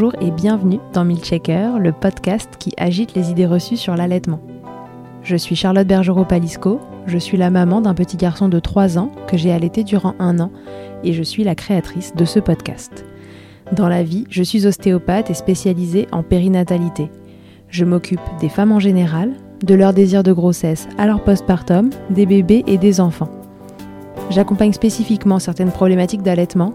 Bonjour et bienvenue dans Milchecker, le podcast qui agite les idées reçues sur l'allaitement. Je suis Charlotte Bergerot-Palisco, je suis la maman d'un petit garçon de 3 ans que j'ai allaité durant un an et je suis la créatrice de ce podcast. Dans la vie, je suis ostéopathe et spécialisée en périnatalité. Je m'occupe des femmes en général, de leur désir de grossesse à leur postpartum, des bébés et des enfants. J'accompagne spécifiquement certaines problématiques d'allaitement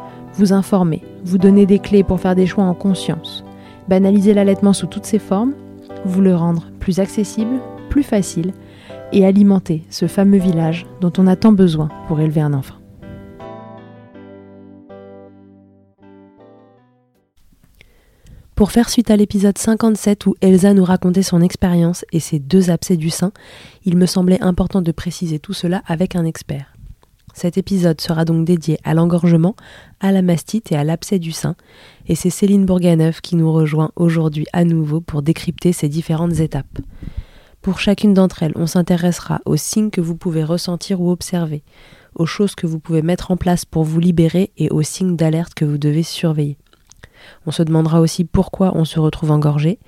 vous informer, vous donner des clés pour faire des choix en conscience, banaliser l'allaitement sous toutes ses formes, vous le rendre plus accessible, plus facile et alimenter ce fameux village dont on a tant besoin pour élever un enfant. Pour faire suite à l'épisode 57 où Elsa nous racontait son expérience et ses deux abcès du sein, il me semblait important de préciser tout cela avec un expert. Cet épisode sera donc dédié à l'engorgement, à la mastite et à l'abcès du sein, et c'est Céline Bourganeuf qui nous rejoint aujourd'hui à nouveau pour décrypter ces différentes étapes. Pour chacune d'entre elles, on s'intéressera aux signes que vous pouvez ressentir ou observer, aux choses que vous pouvez mettre en place pour vous libérer et aux signes d'alerte que vous devez surveiller. On se demandera aussi pourquoi on se retrouve engorgé,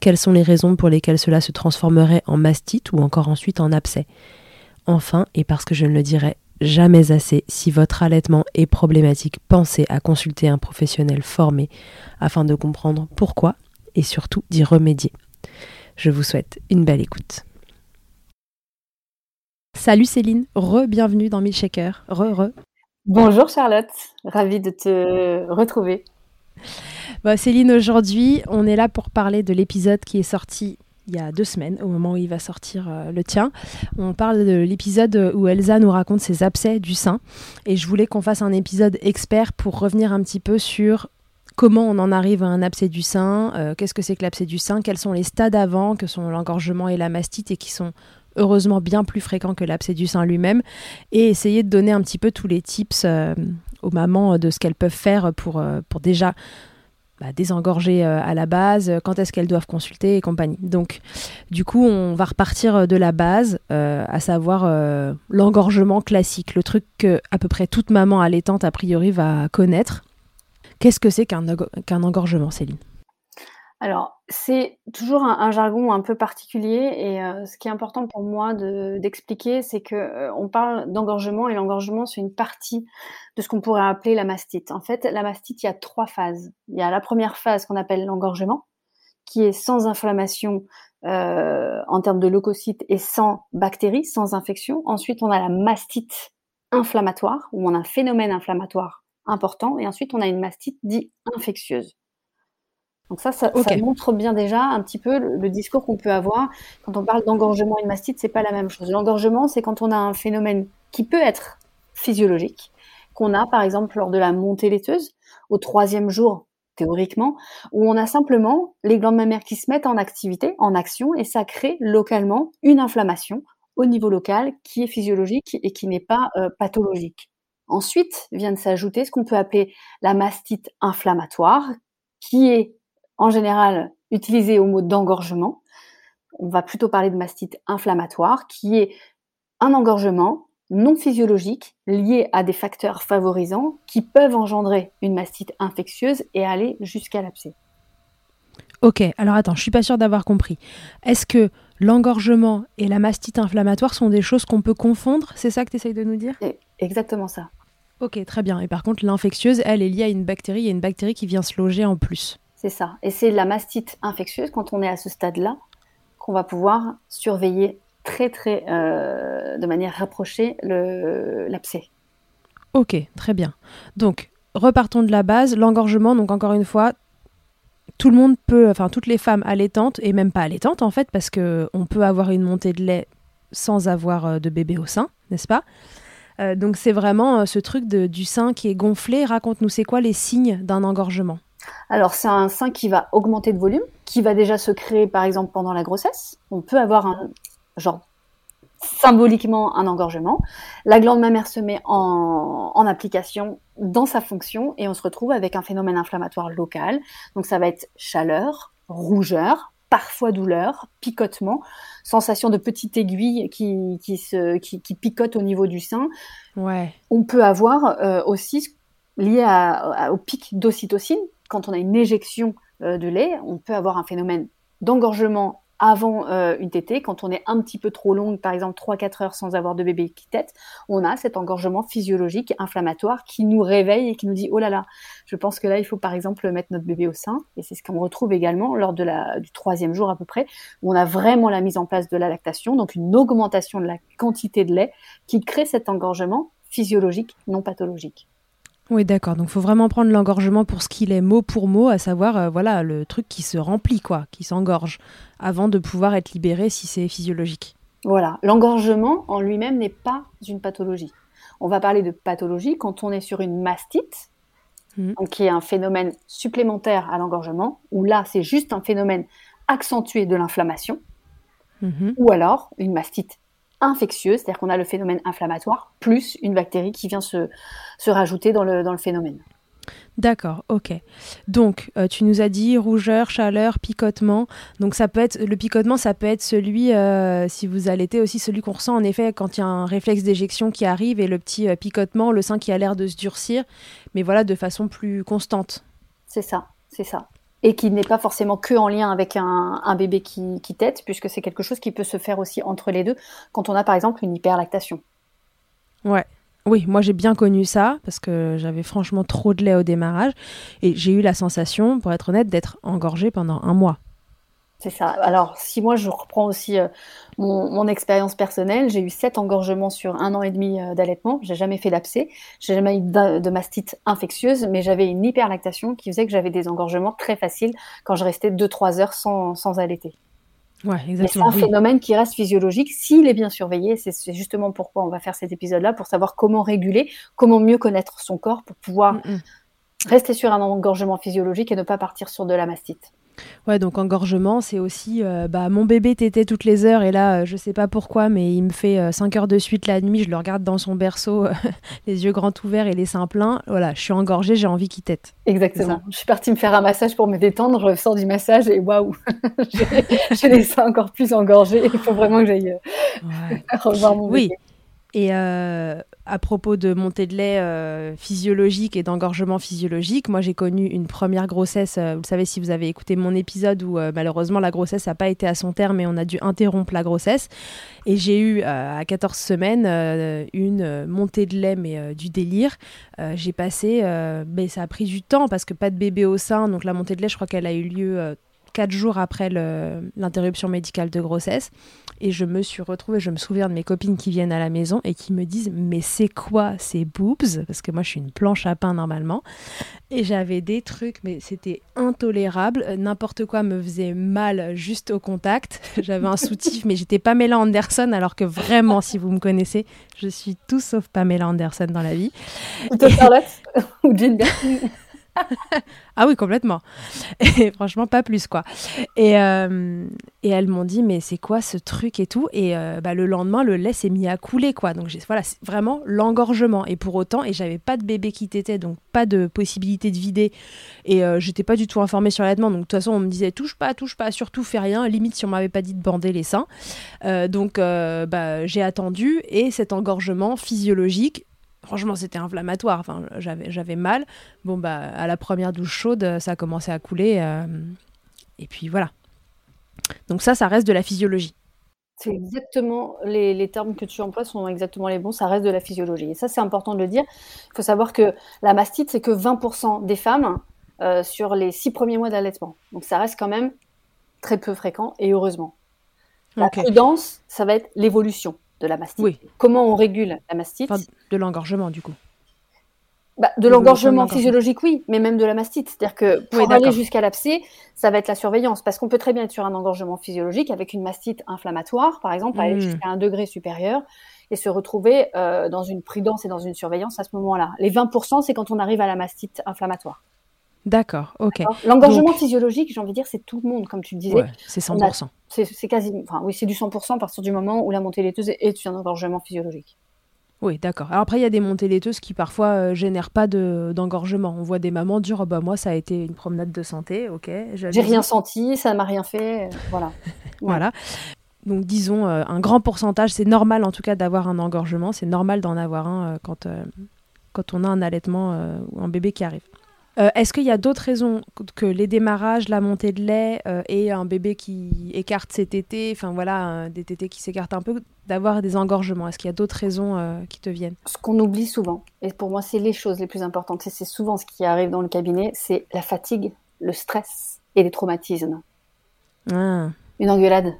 quelles sont les raisons pour lesquelles cela se transformerait en mastite ou encore ensuite en abcès. Enfin, et parce que je ne le dirai jamais assez, si votre allaitement est problématique, pensez à consulter un professionnel formé afin de comprendre pourquoi et surtout d'y remédier. Je vous souhaite une belle écoute. Salut Céline, re-bienvenue dans Milkshaker. Re-re. Bonjour Charlotte, ravie de te retrouver. Bah, Céline, aujourd'hui, on est là pour parler de l'épisode qui est sorti il y a deux semaines, au moment où il va sortir euh, le tien. On parle de l'épisode où Elsa nous raconte ses abcès du sein. Et je voulais qu'on fasse un épisode expert pour revenir un petit peu sur comment on en arrive à un abcès du sein, euh, qu'est-ce que c'est que l'abcès du sein, quels sont les stades avant, que sont l'engorgement et la mastite, et qui sont heureusement bien plus fréquents que l'abcès du sein lui-même, et essayer de donner un petit peu tous les tips euh, aux mamans de ce qu'elles peuvent faire pour, pour déjà bah, euh, à la base, euh, quand est-ce qu'elles doivent consulter et compagnie. Donc, du coup, on va repartir euh, de la base, à savoir l'engorgement classique, le truc que à peu près toute maman allaitante, a priori, va connaître. Qu'est-ce que c'est qu'un engorgement, Céline? Alors, c'est toujours un, jargon un peu particulier et euh, ce qui est important pour moi d'expliquer, c'est que euh, on parle d'engorgement et l'engorgement c'est une partie de ce qu'on pourrait appeler la mastite. En fait, la mastite, il y a trois phases. Il y a la première phase qu'on appelle l'engorgement, qui est sans inflammation euh, en termes de leucocytes et sans bactéries, sans infection. Ensuite, on a la mastite inflammatoire, où on a un phénomène inflammatoire important, et ensuite on a une mastite dite infectieuse. Donc ça, ça, montre bien déjà un petit peu le, discours qu'on peut avoir quand on parle d'engorgement et de mastite, c'est pas la même chose. L'engorgement, c'est quand on a un phénomène qui peut être physiologique, qu'on a par exemple lors de la montée laiteuse, au troisième jour théoriquement, où on a simplement les glandes mammaires qui se mettent en activité, en action, et ça crée localement une inflammation au niveau local qui est physiologique et qui n'est pas euh, pathologique. Ensuite vient de s'ajouter ce qu'on peut appeler la mastite inflammatoire, qui est en général utilisé au mot d'engorgement. On va plutôt parler de mastite inflammatoire, qui est un engorgement non physiologique lié à des facteurs favorisants qui peuvent engendrer une mastite infectieuse et aller jusqu'à l'abcès. Ok, alors attends, je suis pas sûre d'avoir compris. Est-ce que l'engorgement et la mastite inflammatoire sont des choses qu'on peut confondre? C'est ça que tu essayes de nous dire? Exactement ça. Ok, très bien. Et par contre, l'infectieuse, elle, est liée à une bactérie. Il y a une bactérie qui vient se loger en plus. C'est ça. Et c'est la mastite infectieuse, quand on est à ce stade-là, qu'on va pouvoir surveiller très, très, euh, de manière rapprochée l'abcès. Ok, très bien. Donc, repartons de la base. L'engorgement, donc encore une fois, tout le monde peut, enfin toutes les femmes allaitantes, et même pas allaitantes en fait, parce qu'on peut avoir une montée de lait sans avoir euh, de bébé au sein, n'est-ce pas? Euh, Donc c'est vraiment ce truc du sein qui est gonflé. Raconte-nous, c'est quoi les signes d'un engorgement? Alors, c'est un sein qui va augmenter de volume, qui va déjà se créer, par exemple, pendant la grossesse. On peut avoir un genre symboliquement un engorgement. La glande mammaire se met en, en, application dans sa fonction et on se retrouve avec un phénomène inflammatoire local. Donc ça va être chaleur, rougeur, parfois douleur, picotement, sensation de petite aiguille qui, qui, se, qui, qui picote au niveau du sein. Ouais. On peut avoir euh, aussi lié à, à, au pic d'ocytocine. Quand on a une éjection euh, de lait, on peut avoir un phénomène d'engorgement avant euh, une tétée, quand on est un petit peu trop longue, par exemple 3-4 heures sans avoir de bébé qui tète, on a cet engorgement physiologique inflammatoire qui nous réveille et qui nous dit oh là là, je pense que là il faut par exemple mettre notre bébé au sein. Et c'est ce qu'on retrouve également lors du troisième jour à peu près, où on a vraiment la mise en place de la lactation, donc une augmentation de la quantité de lait qui crée cet engorgement physiologique non pathologique. Oui, d'accord. Donc, il faut vraiment prendre l'engorgement pour ce qu'il est, mot pour mot, à savoir, euh, voilà, le truc qui se remplit, quoi, qui s'engorge, avant de pouvoir être libéré si c'est physiologique. Voilà. L'engorgement en lui-même n'est pas une pathologie. On va parler de pathologie quand on est sur une mastite, mmh. donc qui est un phénomène supplémentaire à l'engorgement, où là, c'est juste un phénomène accentué de l'inflammation, mmh. ou alors une mastite infectieuse, c'est-à-dire qu'on a le phénomène inflammatoire, plus une bactérie qui vient se, se rajouter dans le, dans le phénomène. D'accord, ok. Donc, euh, tu nous as dit rougeur, chaleur, picotement. Donc, ça peut être le picotement, ça peut être celui, euh, si vous allaitez aussi, celui qu'on ressent en effet quand il y a un réflexe d'éjection qui arrive et le petit euh, picotement, le sein qui a l'air de se durcir, mais voilà, de façon plus constante. C'est ça, c'est ça et qui n'est pas forcément que en lien avec un, bébé qui, qui tète, puisque c'est quelque chose qui peut se faire aussi entre les deux quand on a par exemple une hyperlactation. Ouais. Oui, moi j'ai bien connu ça parce que j'avais franchement trop de lait au démarrage et j'ai eu la sensation, pour être honnête, d'être engorgée pendant un mois. C'est ça. Alors, si moi je reprends aussi euh, mon, mon expérience personnelle, j'ai eu sept engorgements sur un an et demi euh, d'allaitement. J'ai jamais fait d'abcès, j'ai jamais eu de, de, mastite infectieuse, mais j'avais une hyperlactation qui faisait que j'avais des engorgements très faciles quand je restais 2-3 heures sans, sans allaiter. Ouais. C'est un oui. phénomène qui reste physiologique s'il est bien surveillé. C'est justement pourquoi on va faire cet épisode-là, pour savoir comment réguler, comment mieux connaître son corps pour pouvoir mm -mm. rester sur un engorgement physiologique et ne pas partir sur de la mastite. Ouais, donc engorgement, c'est aussi euh, bah, mon bébé tétait toutes les heures et là, euh, je sais pas pourquoi, mais il me fait euh, 5 heures de suite la nuit. Je le regarde dans son berceau, les yeux grands ouverts et les seins pleins. Voilà, je suis engorgée, j'ai envie qu'il tète. Exactement. Je suis partie me faire un massage pour me détendre. Je sors du massage et waouh, j'ai les seins encore plus engorgés. Il faut vraiment que j'aille ouais. revoir mon oui. Et euh, à propos de montée de lait euh, physiologique et d'engorgement physiologique, moi j'ai connu une première grossesse, euh, vous savez si vous avez écouté mon épisode où malheureusement la grossesse n'a pas été à son terme et on a dû interrompre la grossesse. Et j'ai eu à 14 semaines une montée de lait mais du délire. j'ai passé, mais ça a pris du temps parce que pas de bébé au sein, donc la montée de lait je crois qu'elle a eu lieu quatre jours après l'interruption médicale de grossesse. Et je me suis retrouvée, je me souviens de mes copines qui viennent à la maison et qui me disent Mais c'est quoi ces boobs? Parce que moi, je suis une planche à pain normalement. Et j'avais des trucs, mais c'était intolérable. N'importe quoi me faisait mal juste au contact. J'avais un soutif, mais j'étais Pamela Anderson, alors que vraiment, si vous me connaissez, je suis tout sauf Pamela Anderson dans la vie. Ou Charlotte Ou Jane ah oui, complètement. Et franchement, pas plus, quoi. Et, euh, et elles m'ont dit, mais c'est quoi ce truc et tout? Et euh, bah, le lendemain, le lait s'est mis à couler, quoi. Donc voilà, vraiment l'engorgement. Et pour autant, et j'avais pas de bébé qui t'était, donc pas de possibilité de vider. Et euh, j'étais pas du tout informée sur l'allaitement. Donc de toute façon, on me disait, touche pas, touche pas, surtout fais rien. Limite, si on m'avait pas dit de bander les seins. Donc bah, j'ai attendu. Et cet engorgement physiologique, franchement c'était inflammatoire. Enfin j'avais j'avais mal. Bon bah à la première douche chaude ça a commencé à couler euh, et puis voilà. Donc ça ça reste de la physiologie. C'est exactement les, les, termes que tu emploies sont exactement les bons ça reste de la physiologie. Et ça c'est important de le dire. Il faut savoir que la mastite c'est que 20% des femmes euh, sur les six premiers mois d'allaitement. Donc ça reste quand même très peu fréquent et heureusement. La okay. prudence ça va être l'évolution de la mastite. Oui. Comment on régule la mastite enfin, De l'engorgement, du coup. Bah, de l'engorgement physiologique, oui, mais même de la mastite. C'est-à-dire que pour oui, aller jusqu'à l'abcès, ça va être la surveillance. Parce qu'on peut très bien être sur un engorgement physiologique avec une mastite inflammatoire, par exemple, aller mmh. jusqu'à un degré supérieur et se retrouver euh, dans une prudence et dans une surveillance à ce moment-là. Les 20%, c'est quand on arrive à la mastite inflammatoire. D'accord, ok. L'engorgement physiologique, j'ai envie de dire, c'est tout le monde, comme tu le disais. Ouais, c'est 100%. C'est quasi, enfin oui, c'est du 100% à partir du moment où la montée laiteuse est un engorgement physiologique. Oui, d'accord. Alors après, il y a des montées laiteuses qui parfois euh, génèrent pas d'engorgement. On voit des mamans dire oh, bah moi ça a été une promenade de santé, ok. J'ai rien senti, ça m'a rien fait, euh, voilà. voilà. Donc disons euh, un grand pourcentage, c'est normal en tout cas d'avoir un engorgement, c'est normal d'en avoir un quand quand on a un allaitement ou un bébé qui arrive. Euh, est-ce qu'il y a d'autres raisons que les démarrages, la montée de lait euh, et un bébé qui écarte ses tétés, enfin voilà, des tétés qui s'écartent un peu, d'avoir des engorgements? Est-ce qu'il y a d'autres raisons euh, qui te viennent? Ce qu'on oublie souvent, et pour moi c'est les choses les plus importantes, et c'est souvent ce qui arrive dans le cabinet, c'est la fatigue, le stress et les traumatismes. Ah. Une engueulade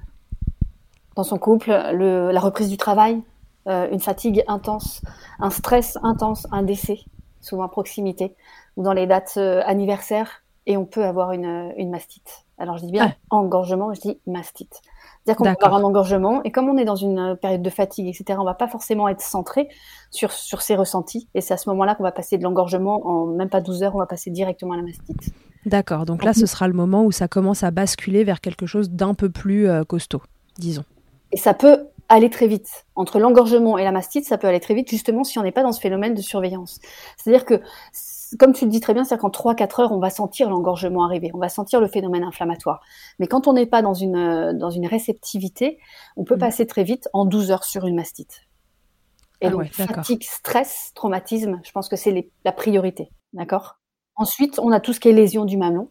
dans son couple, la reprise du travail, une fatigue intense, un stress intense, un décès, souvent à proximité ou dans les dates euh, anniversaires et on peut avoir une, euh, une mastite. Alors je dis bien engorgement, je dis mastite. C'est-à-dire qu'on peut avoir un engorgement et comme on est dans une euh, période de fatigue, etc., on va pas forcément être centré sur, sur ses ressentis et c'est à ce moment-là qu'on va passer de l'engorgement en même pas 12 heures, on va passer directement à la mastite. D'accord, donc là ce sera le moment où ça commence à basculer vers quelque chose d'un peu plus costaud, disons. Et ça peut aller très vite. Entre l'engorgement et la mastite, ça peut aller très vite, justement si on n'est pas dans ce phénomène de surveillance. C'est-à-dire que comme tu le dis très bien, c'est qu'en 3-4 heures, on va sentir l'engorgement arriver, on va sentir le phénomène inflammatoire. Mais quand on n'est pas dans une, euh, dans une réceptivité, on peut mm. passer très vite en 12 heures sur une mastite. Et ah donc, fatigue, stress, traumatisme, je pense que c'est la priorité. D'accord? Ensuite, on a tout ce qui est lésion du mamelon,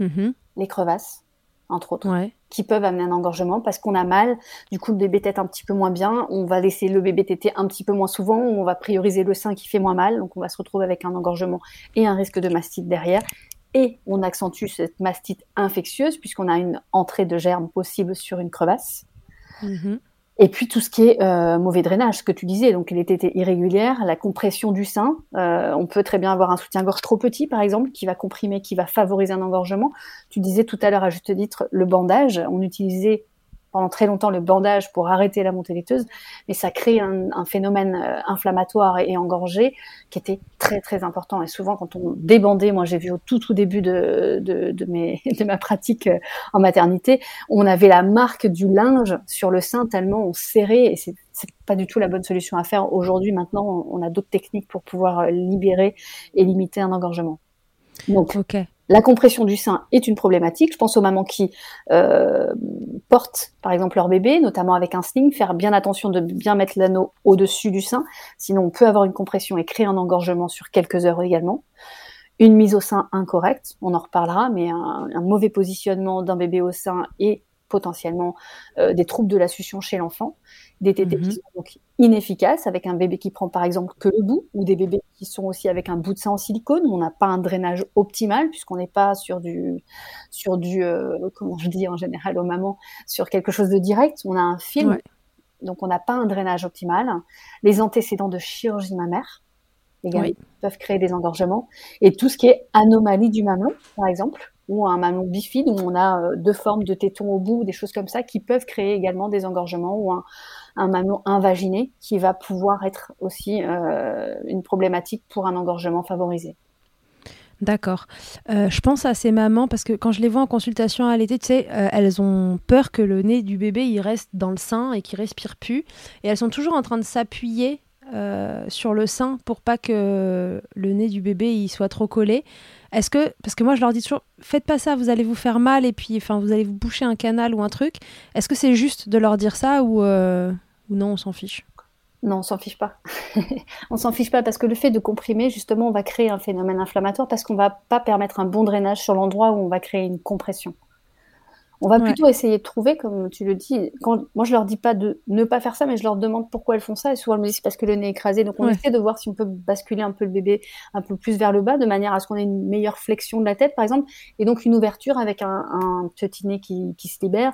mm-hmm. les crevasses, entre autres, qui peuvent amener un engorgement parce qu'on a mal. Du coup, le bébé tète un petit peu moins bien. On va laisser le bébé téter un petit peu moins souvent. On va prioriser le sein qui fait moins mal. Donc, on va se retrouver avec un engorgement et un risque de mastite derrière. Et on accentue cette mastite infectieuse puisqu'on a une entrée de germes possible sur une crevasse. Mm-hmm. Et puis tout ce qui est euh, mauvais drainage, ce que tu disais, donc les tétées irrégulières, la compression du sein. Euh, on peut très bien avoir un soutien-gorge trop petit, par exemple, qui va comprimer, qui va favoriser un engorgement. Tu disais tout à l'heure à juste titre le bandage. On utilisait pendant très longtemps le bandage pour arrêter la montée laiteuse, mais ça crée un, phénomène euh, inflammatoire et, engorgé qui était très très important. Et souvent, quand on débandait, moi j'ai vu au tout tout début de, de, de, ma pratique euh, en maternité, on avait la marque du linge sur le sein tellement on serrait et c'est c'est pas du tout la bonne solution à faire. Aujourd'hui, maintenant, on a d'autres techniques pour pouvoir euh, libérer et limiter un engorgement. Donc, la compression du sein est une problématique. Je pense aux mamans qui euh, portent, par exemple, leur bébé, notamment avec un sling, faire bien attention de bien mettre l'anneau au-dessus du sein. Sinon, on peut avoir une compression et créer un engorgement sur quelques heures également. Une mise au sein incorrecte, on en reparlera, mais un, mauvais positionnement d'un bébé au sein et potentiellement euh, des troubles de la succion chez l'enfant, des tétés qui mhm. sont donc inefficaces avec un bébé qui prend par exemple que le bout, ou des bébés qui sont aussi avec un bout de sein en silicone où on n'a pas un drainage optimal puisqu'on n'est pas sur du sur du euh, comment je dis en général aux mamans sur quelque chose de direct, on a un film, donc on n'a pas un drainage optimal. Les antécédents de chirurgie mammaire également peuvent créer des engorgements et tout ce qui est anomalie du mamelon par exemple ou un mamelon bifide où on a euh, deux formes de tétons au bout, des choses comme ça qui peuvent créer également des engorgements ou un, un mamelon invaginé qui va pouvoir être aussi euh, une problématique pour un engorgement favorisé. D'accord. Euh, je pense à ces mamans parce que quand je les vois en consultation à l'été, tu sais, elles ont peur que le nez du bébé reste dans le sein et qu'il respire plus, et elles sont toujours en train de s'appuyer sur le sein pour pas que le nez du bébé il soit trop collé. Est-ce que, parce que moi je leur dis toujours, faites pas ça, vous allez vous faire mal et puis enfin vous allez vous boucher un canal ou un truc. Est-ce que c'est juste de leur dire ça ou, euh, ou non, on s'en fiche? Non, on s'en fiche pas. on s'en fiche pas parce que le fait de comprimer, justement, on va créer un phénomène inflammatoire parce qu'on va pas permettre un bon drainage sur l'endroit où on va créer une compression. On va plutôt essayer de trouver, comme tu le dis, quand, moi je leur dis pas de ne pas faire ça, mais je leur demande pourquoi elles font ça, et souvent elles me disent parce que le nez est écrasé, donc on essaie de voir si on peut basculer un peu le bébé un peu plus vers le bas, de manière à ce qu'on ait une meilleure flexion de la tête, par exemple, et donc une ouverture avec un, un petit nez qui, qui se libère.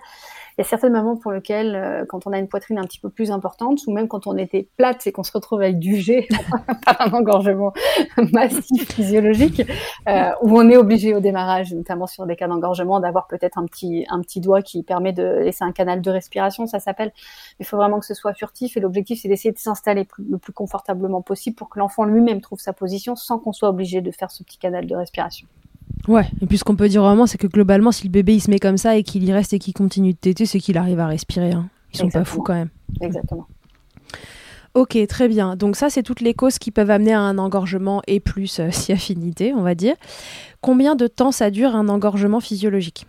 Il y a certaines mamans pour lesquelles, euh, quand on a une poitrine un petit peu plus importante, ou même quand on était plate et qu'on se retrouve avec du jet par un engorgement massif physiologique, euh, où on est obligé au démarrage, notamment sur des cas d'engorgement, d'avoir peut-être un petit un petit doigt qui permet de laisser un canal de respiration, ça s'appelle. Il faut vraiment que ce soit furtif et l'objectif c'est d'essayer de s'installer le plus confortablement possible pour que l'enfant lui-même trouve sa position sans qu'on soit obligé de faire ce petit canal de respiration. Ouais, et puis ce qu'on peut dire vraiment, c'est que globalement, si le bébé il se met comme ça et qu'il y reste et qu'il continue de téter, c'est qu'il arrive à respirer. Hein. Ils sont pas fous quand même. Exactement. Ok, très bien. Donc ça, c'est toutes les causes qui peuvent amener à un engorgement et plus euh, si affinité, on va dire. Combien de temps ça dure un engorgement physiologique?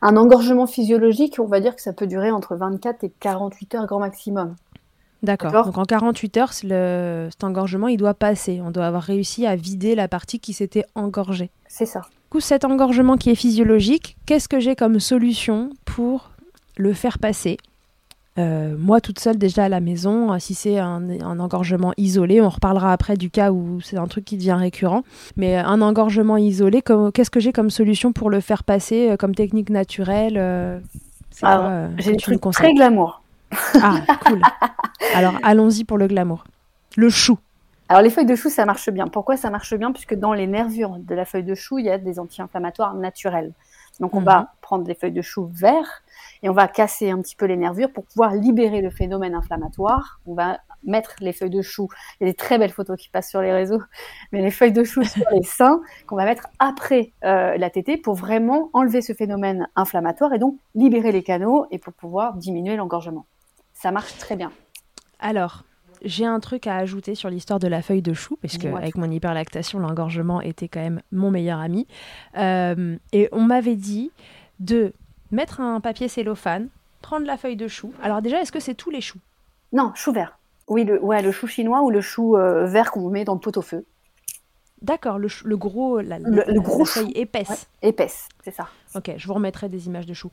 Un engorgement physiologique, on va dire que ça peut durer entre 24 et 48 heures grand maximum. D'accord. Donc en 48 heures, le... cet engorgement, il doit passer. On doit avoir réussi à vider la partie qui s'était engorgée. C'est ça. Du coup, cet engorgement qui est physiologique, qu'est-ce que j'ai comme solution pour le faire passer? Euh, moi toute seule déjà à la maison, euh, si c'est un, engorgement isolé, on reparlera après du cas où c'est un truc qui devient récurrent, mais euh, un engorgement isolé, qu'est-ce que j'ai comme solution pour le faire passer comme technique naturelle J'ai des trucs très glamour. Ah, cool. Alors allons-y pour le glamour. Le chou. Alors les feuilles de chou, ça marche bien. Pourquoi ça marche bien? Puisque dans les nervures de la feuille de chou, il y a des anti-inflammatoires naturels. Donc on va mhm. prendre des feuilles de chou verts et on va casser un petit peu les nervures pour pouvoir libérer le phénomène inflammatoire. On va mettre les feuilles de chou. Il y a des très belles photos qui passent sur les réseaux, mais les feuilles de chou sur les seins qu'on va mettre après euh, la tétée pour vraiment enlever ce phénomène inflammatoire et donc libérer les canaux et pour pouvoir diminuer l'engorgement. Ça marche très bien. Alors, j'ai un truc à ajouter sur l'histoire de la feuille de chou, parce qu'avec mon hyperlactation, l'engorgement était quand même mon meilleur ami. Euh, et on m'avait dit de mettre un papier cellophane, prendre la feuille de chou. Alors déjà, est-ce que c'est tous les choux? Non, chou vert. Oui, le, ouais, le chou chinois ou le chou euh, vert qu'on met dans le pot-au-feu. D'accord, le, gros, la, le, gros feuille épaisse. épaisse, c'est ça. Ok, je vous remettrai des images de chou.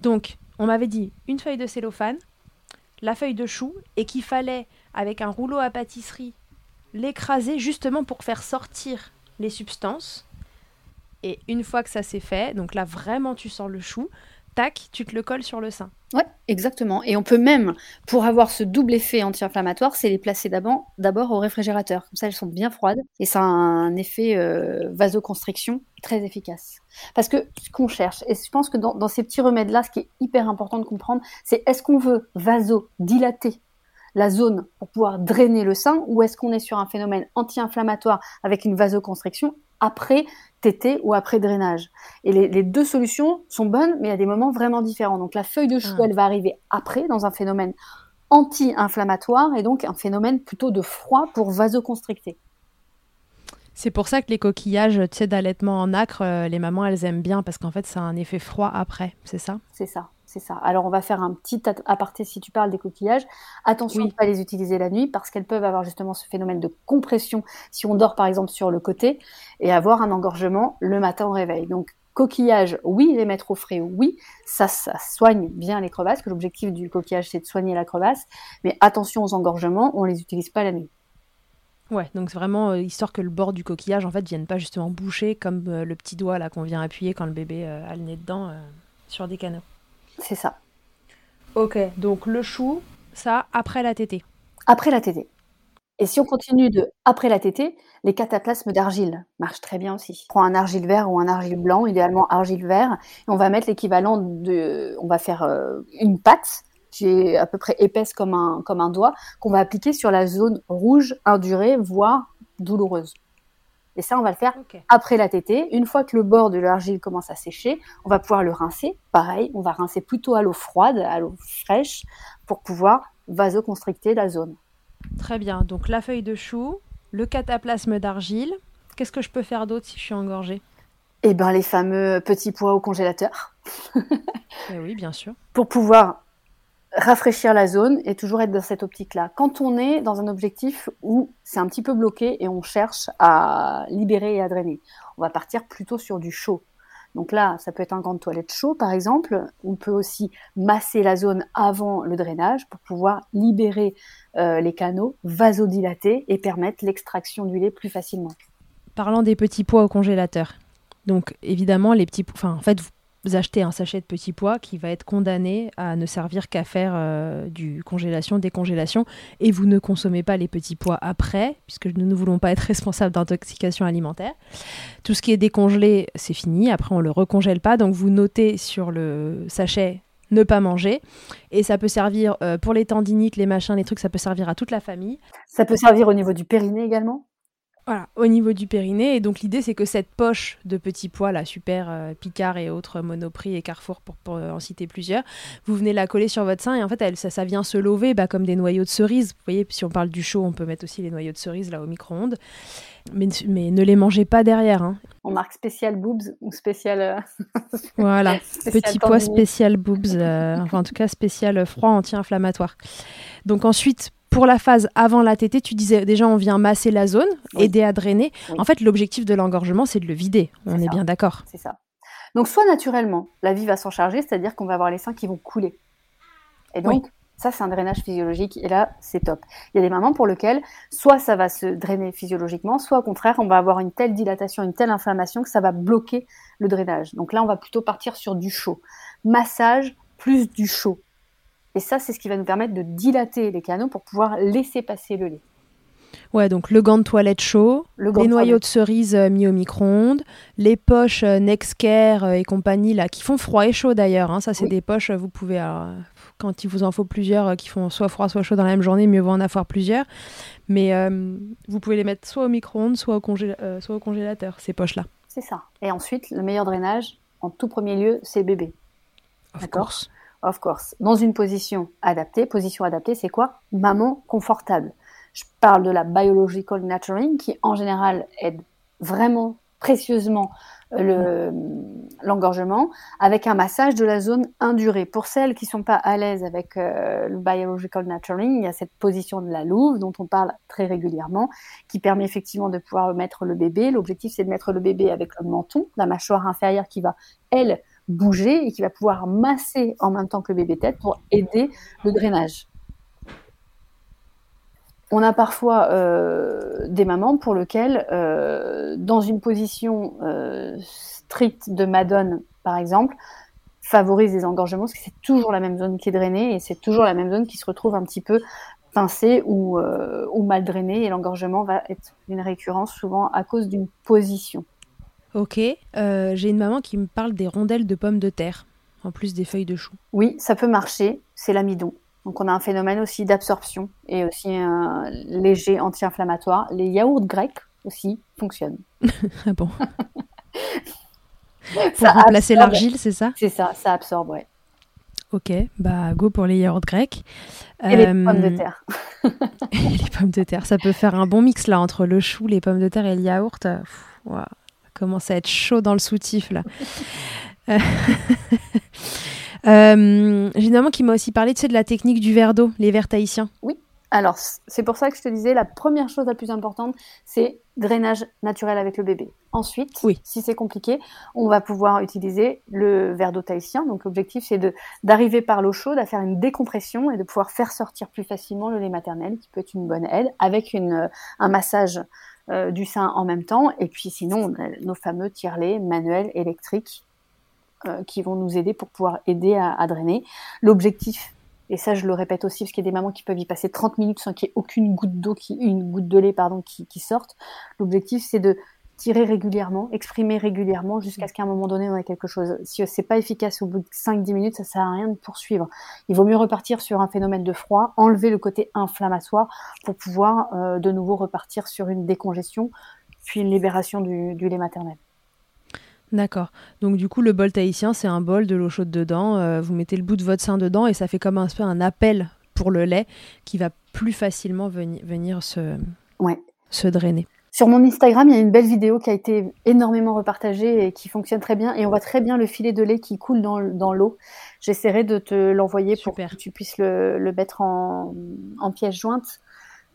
Donc, on m'avait dit une feuille de cellophane, la feuille de chou, et qu'il fallait avec un rouleau à pâtisserie, l'écraser justement pour faire sortir les substances. Et une fois que ça s'est fait, donc là vraiment tu sors le chou, tac, tu te le colles sur le sein. Ouais, exactement. Et on peut même, pour avoir ce double effet anti-inflammatoire, c'est les placer d'abord au réfrigérateur. Comme ça, elles sont bien froides et ça a un effet euh, vasoconstriction très efficace. Parce que ce qu'on cherche, et je pense que dans, dans ces petits remèdes-là, ce qui est hyper important de comprendre, c'est est-ce qu'on veut vasodilater la zone pour pouvoir drainer le sein ou est-ce qu'on est sur un phénomène anti-inflammatoire avec une vasoconstriction après tété ou après drainage? Et les, deux solutions sont bonnes, mais a des moments vraiment différents. Donc la feuille de chou, elle va arriver après dans un phénomène anti-inflammatoire et donc un phénomène plutôt de froid pour vasoconstricter. C'est pour ça que les coquillages d'allaitement en acre, euh, les mamans, elles aiment bien parce qu'en fait, ça a un effet froid après, c'est ça? C'est ça c'est ça. Alors on va faire un petit aparté si tu parles des coquillages. Attention de ne pas les utiliser la nuit parce qu'elles peuvent avoir justement ce phénomène de compression si on dort par exemple sur le côté et avoir un engorgement le matin au réveil. Donc coquillages, oui, les mettre au frais, oui, ça, ça soigne bien les crevasses, que l'objectif du coquillage c'est de soigner la crevasse, mais attention aux engorgements, on les utilise pas la nuit. Ouais, donc c'est vraiment euh, histoire que le bord du coquillage en fait vienne pas justement boucher comme euh, le petit doigt là qu'on vient appuyer quand le bébé euh, a le nez dedans sur des canaux. C'est ça. Ok, donc le chou, ça après la tétée. Après la tétée. Et si on continue de après la tétée, les cataplasmes d'argile marchent très bien aussi. On prend un argile vert ou un argile blanc, idéalement argile vert, et on va mettre l'équivalent de, on va faire euh, une pâte qui est à peu près épaisse comme un comme un doigt, qu'on va appliquer sur la zone rouge, indurée, voire douloureuse. Et ça, on va le faire après la tétée. Une fois que le bord de l'argile commence à sécher, on va pouvoir le rincer. Pareil, on va rincer plutôt à l'eau froide, à l'eau fraîche, pour pouvoir vasoconstricter la zone. Très bien. Donc la feuille de chou, le cataplasme d'argile. Qu'est-ce que je peux faire d'autre si je suis engorgée? Eh bien, les fameux petits pois au congélateur. eh oui, bien sûr. Pour pouvoir rafraîchir la zone et toujours être dans cette optique-là. Quand on est dans un objectif où c'est un petit peu bloqué et on cherche à libérer et à drainer, on va partir plutôt sur du chaud. Donc là, ça peut être un grand de toilette chaud, par exemple. On peut aussi masser la zone avant le drainage pour pouvoir libérer euh, les canaux, vasodilater et permettre l'extraction du lait plus facilement. Parlant des petits pois au congélateur. Donc évidemment, les petits, enfin en fait, achetez un sachet de petits pois qui va être condamné à ne servir qu'à faire euh, du congélation, décongélation, et vous ne consommez pas les petits pois après, puisque nous ne voulons pas être responsables d'intoxication alimentaire. Tout ce qui est décongelé, c'est fini, après on le recongèle pas, donc vous notez sur le sachet ne pas manger. Et ça peut servir euh, pour les tendinites, les machins, les trucs, ça peut servir à toute la famille. Ça peut servir au niveau du périnée également? Voilà, au niveau du périnée. Et donc l'idée, c'est que cette poche de petits pois, là, super euh, Picard et autres Monoprix et Carrefour, pour, en citer plusieurs, vous venez la coller sur votre sein et en fait, elle, ça, ça vient se lever bah, comme des noyaux de cerise. Vous voyez, si on parle du chaud, on peut mettre aussi les noyaux de cerise là au micro-ondes. Mais, mais, ne les mangez pas derrière. Hein. On marque spécial boobs ou spécial. Euh, voilà, petit pois spécial boobs, euh, enfin en tout cas spécial froid anti-inflammatoire. Donc ensuite, pour la phase avant la tétée, tu disais déjà on vient masser la zone, aider à drainer. En fait, l'objectif de l'engorgement, c'est de le vider. On est, bien d'accord. C'est ça. Donc soit naturellement, la vie va s'en charger, c'est-à-dire qu'on va avoir les seins qui vont couler. Et donc, ça, c'est un drainage physiologique. Et là, c'est top. Il y a des mamans pour lesquelles, soit ça va se drainer physiologiquement, soit au contraire, on va avoir une telle dilatation, une telle inflammation que ça va bloquer le drainage. Donc là, on va plutôt partir sur du chaud. Massage plus du chaud. Et ça, c'est ce qui va nous permettre de dilater les canaux pour pouvoir laisser passer le lait. Ouais, donc le gant de toilette chaud, les noyaux de cerise euh, mis au micro-ondes, les poches euh, Nexcare euh, et compagnie là qui font froid et chaud d'ailleurs. Hein. ça, c'est des poches, vous pouvez, quand il vous en faut plusieurs qui font soit froid soit chaud dans la même journée, mieux vaut en avoir plusieurs. Mais vous pouvez les mettre soit au micro-ondes, soit, soit, au congélateur, ces poches-là. C'est ça. Et ensuite, le meilleur drainage, en tout premier lieu, c'est bébé. D'accord of course, dans une position adaptée. Position adaptée, c'est quoi? Maman confortable. Je parle de la biological nurturing qui, en général, aide vraiment précieusement euh, l'engorgement avec un massage de la zone indurée. Pour celles qui sont pas à l'aise avec euh, le biological nurturing, il y a cette position de la louve dont on parle très régulièrement, qui permet effectivement de pouvoir mettre le bébé. L'objectif, c'est de mettre le bébé avec le menton, la mâchoire inférieure qui va, elle, bouger et qui va pouvoir masser en même temps que le bébé tête pour aider le drainage. On a parfois euh, des mamans pour lesquelles, euh, dans une position euh, stricte de Madone, par exemple, favorise des engorgements, parce que c'est toujours la même zone qui est drainée et c'est toujours la même zone qui se retrouve un petit peu pincée ou, ou mal drainée et l'engorgement va être une récurrence souvent à cause d'une position. Ok, euh, j'ai une maman qui me parle des rondelles de pommes de terre, en plus des feuilles de chou. Oui, ça peut marcher, c'est l'amidon. Donc on a un phénomène aussi d'absorption et aussi un léger anti-inflammatoire. Les yaourts grecs aussi fonctionnent. ah bon? Pour remplacer l'argile, c'est ça? C'est ça, ça absorbe, ouais. Ok, bah go pour les yaourts grecs. Et les pommes de euh, terre. et les pommes de terre, ça peut faire un bon mix là entre le chou, les pommes de terre et le yaourt. Wow commence à être chaud dans le soutif là. Euh, euh, une maman qui m'a aussi parlé de la technique du verre d'eau, les verres tahitiens. Oui, alors c'est pour ça que je te disais, la première chose la plus importante, c'est drainage naturel avec le bébé. Ensuite, oui. si c'est compliqué, on va pouvoir utiliser le verre d'eau tahitien. Donc l'objectif, c'est d'arriver par l'eau chaude à faire une décompression et de pouvoir faire sortir plus facilement le lait maternel, qui peut être une bonne aide, avec une, un massage euh, du sein en même temps. Et puis sinon, on a nos fameux tire-lait manuels électriques euh, qui vont nous aider pour pouvoir aider à, drainer. L'objectif, et ça je le répète aussi, parce qu'il y a des mamans qui peuvent y passer 30 minutes sans qu'il y ait aucune goutte d'eau, une goutte de lait pardon, qui, qui sorte. L'objectif, c'est de tirer régulièrement, exprimer régulièrement jusqu'à ce qu'à un moment donné on ait quelque chose. Si c'est pas efficace au bout de 5-10 minutes, ça sert à rien de poursuivre. Il vaut mieux repartir sur un phénomène de froid, enlever le côté inflammatoire pour pouvoir euh, de nouveau repartir sur une décongestion, puis une libération du, lait maternel. D'accord. Donc du coup, le bol tahitien, c'est un bol de l'eau chaude dedans. Euh, vous mettez le bout de votre sein dedans et ça fait comme un peu un appel pour le lait qui va plus facilement venir se, se drainer. Sur mon Instagram, il y a une belle vidéo qui a été énormément repartagée et qui fonctionne très bien. Et on voit très bien le filet de lait qui coule dans, dans l'eau. J'essaierai de te l'envoyer pour que tu puisses le, le mettre en, en pièce jointe.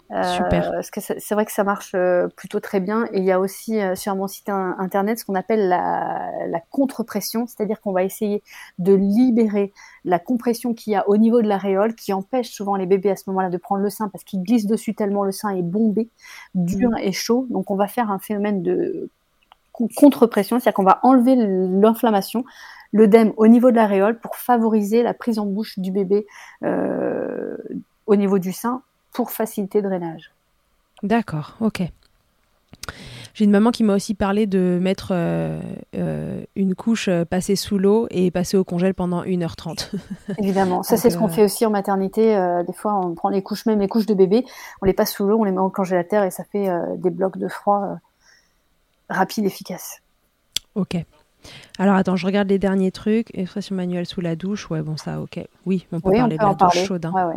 Super. Euh, parce que c'est vrai que ça marche euh, plutôt très bien. Et il y a aussi euh, sur mon site internet ce qu'on appelle la, la contre-pression, c'est-à-dire qu'on va essayer de libérer la compression qu'il y a au niveau de l'aréole, qui empêche souvent les bébés à ce moment-là de prendre le sein parce qu'ils glissent dessus tellement le sein est bombé, dur mm. et chaud. Donc on va faire un phénomène de contre-pression, c'est-à-dire qu'on va enlever l'inflammation, l'œdème au niveau de l'aréole pour favoriser la prise en bouche du bébé euh, au niveau du sein pour faciliter le drainage. D'accord, ok. J'ai une maman qui m'a aussi parlé de mettre euh, euh, une couche passée sous l'eau et passer au congèle pendant 1h30. Évidemment, ça c'est ce qu'on fait aussi en maternité. des fois, on prend les couches, même les couches de bébé, on les passe sous l'eau, on les met au congélateur et ça fait des blocs de froid rapides, efficaces. Ok. Alors attends, je regarde les derniers trucs. Expression manuelle sous la douche. Ouais, bon, ça, ok. Oui, on peut parler de la douche chaude. Hein.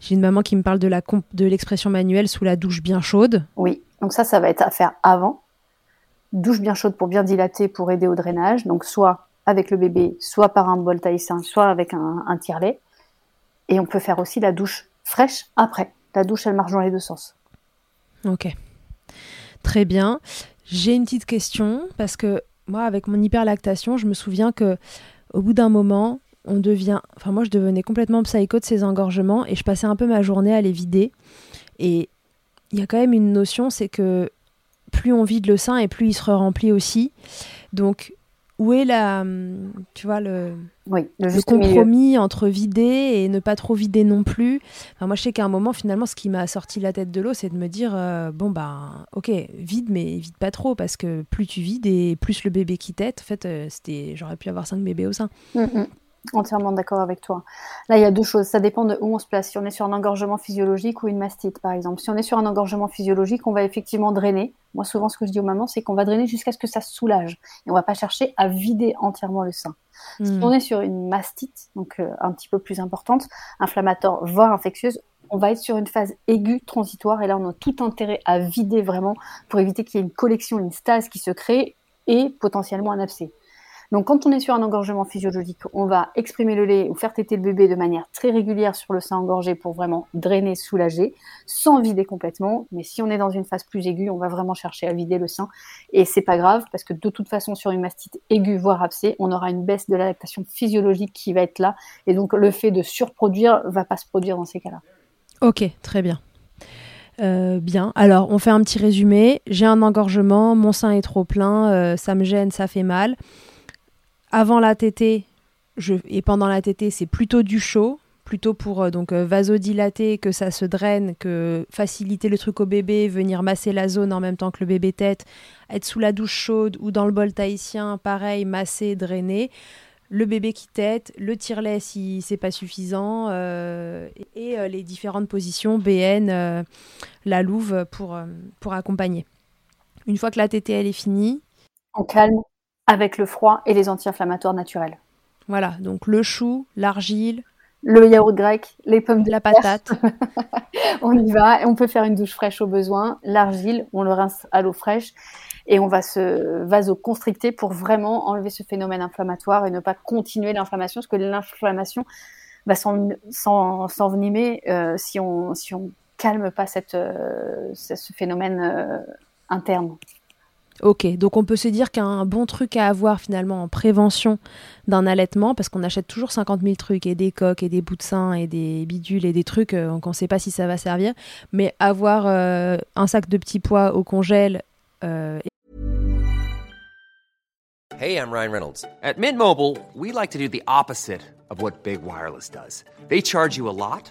J'ai une maman qui me parle de la de l'expression manuelle sous la douche bien chaude. Oui, donc ça, ça va être à faire avant. Douche bien chaude pour bien dilater, pour aider au drainage. Donc soit avec le bébé, soit par un bol taïssin, soit avec un, un tire-lait. Et on peut faire aussi la douche fraîche après. La douche, elle marche dans les deux sens. Ok. Très bien. J'ai une petite question parce que moi, avec mon hyperlactation, je me souviens que au bout d'un moment, on devient. Enfin, moi, je devenais complètement psycho de ces engorgements et je passais un peu ma journée à les vider. Et il y a quand même une notion, c'est que plus on vide le sein et plus il se remplit aussi. Donc, où est la, tu vois, le, le, compromis entre vider et ne pas trop vider non plus? Moi, je sais qu'à un moment, finalement, ce qui m'a sorti la tête de l'eau, c'est de me dire euh, bon, bah, ok, vide, mais vide pas trop, parce que plus tu vides et plus le bébé qui tête, en fait, euh, c'était, j'aurais pu avoir cinq bébés au sein. Mm, mm. Entièrement d'accord avec toi. Là, il y a deux choses. Ça dépend de où on se place. Si on est sur un engorgement physiologique ou une mastite, par exemple. Si on est sur un engorgement physiologique, on va effectivement drainer. Moi, souvent, ce que je dis aux mamans, c'est qu'on va drainer jusqu'à ce que ça se soulage. Et on va pas chercher à vider entièrement le sein. Si hmm. on est sur une mastite, donc euh, un petit peu plus importante, inflammatoire, voire infectieuse, on va être sur une phase aiguë transitoire. Et là, on a tout intérêt à vider vraiment pour éviter qu'il y ait une collection, une stase qui se crée et potentiellement un abcès. Donc quand on est sur un engorgement physiologique, on va exprimer le lait ou faire téter le bébé de manière très régulière sur le sein engorgé pour vraiment drainer, soulager, sans vider complètement. Mais si on est dans une phase plus aiguë, on va vraiment chercher à vider le sein. Et c'est pas grave parce que de toute façon, sur une mastite aiguë, voire abcès, on aura une baisse de l'adaptation physiologique qui va être là. Et donc le fait de surproduire va pas se produire dans ces cas-là. Ok, très bien. Euh, bien. Alors, on fait un petit résumé. J'ai un engorgement, mon sein est trop plein, euh, ça me gêne, ça fait mal avant la je, et pendant la tétée, c'est plutôt du chaud, plutôt pour euh, donc euh, vasodilater, que ça se draine, que faciliter le truc au bébé, venir masser la zone en même temps que le bébé tête, être sous la douche chaude ou dans le bol tahitien, pareil, masser, drainer. Le bébé qui tête, le tire-lait si c'est pas suffisant, euh, et les différentes positions BN, la louve pour, pour accompagner. Une fois que la tétée elle est finie, en calme, avec le froid et les anti-inflammatoires naturels. Voilà, donc le chou, l'argile, le yaourt grec, les pommes de la patate. on y va et on peut faire une douche fraîche au besoin. L'argile, on le rince à l'eau fraîche et on va se vasoconstricter pour vraiment enlever ce phénomène inflammatoire et ne pas continuer l'inflammation parce que l'inflammation va s'envenimer euh, si on si on calme pas cette, euh, ce phénomène euh, interne. Ok, donc on peut se dire qu'un bon truc à avoir finalement en prévention d'un allaitement, parce qu'on achète toujours 50 000 trucs, et des coques, et des bouts de sein, et des bidules, et des trucs euh, qu'on ne sait pas si ça va servir, mais avoir euh, un sac de petits pois au congèle. Euh... Hey, I'm Ryan Reynolds. At Mint Mobile, we like to do the opposite of what Big Wireless does. They charge you a lot.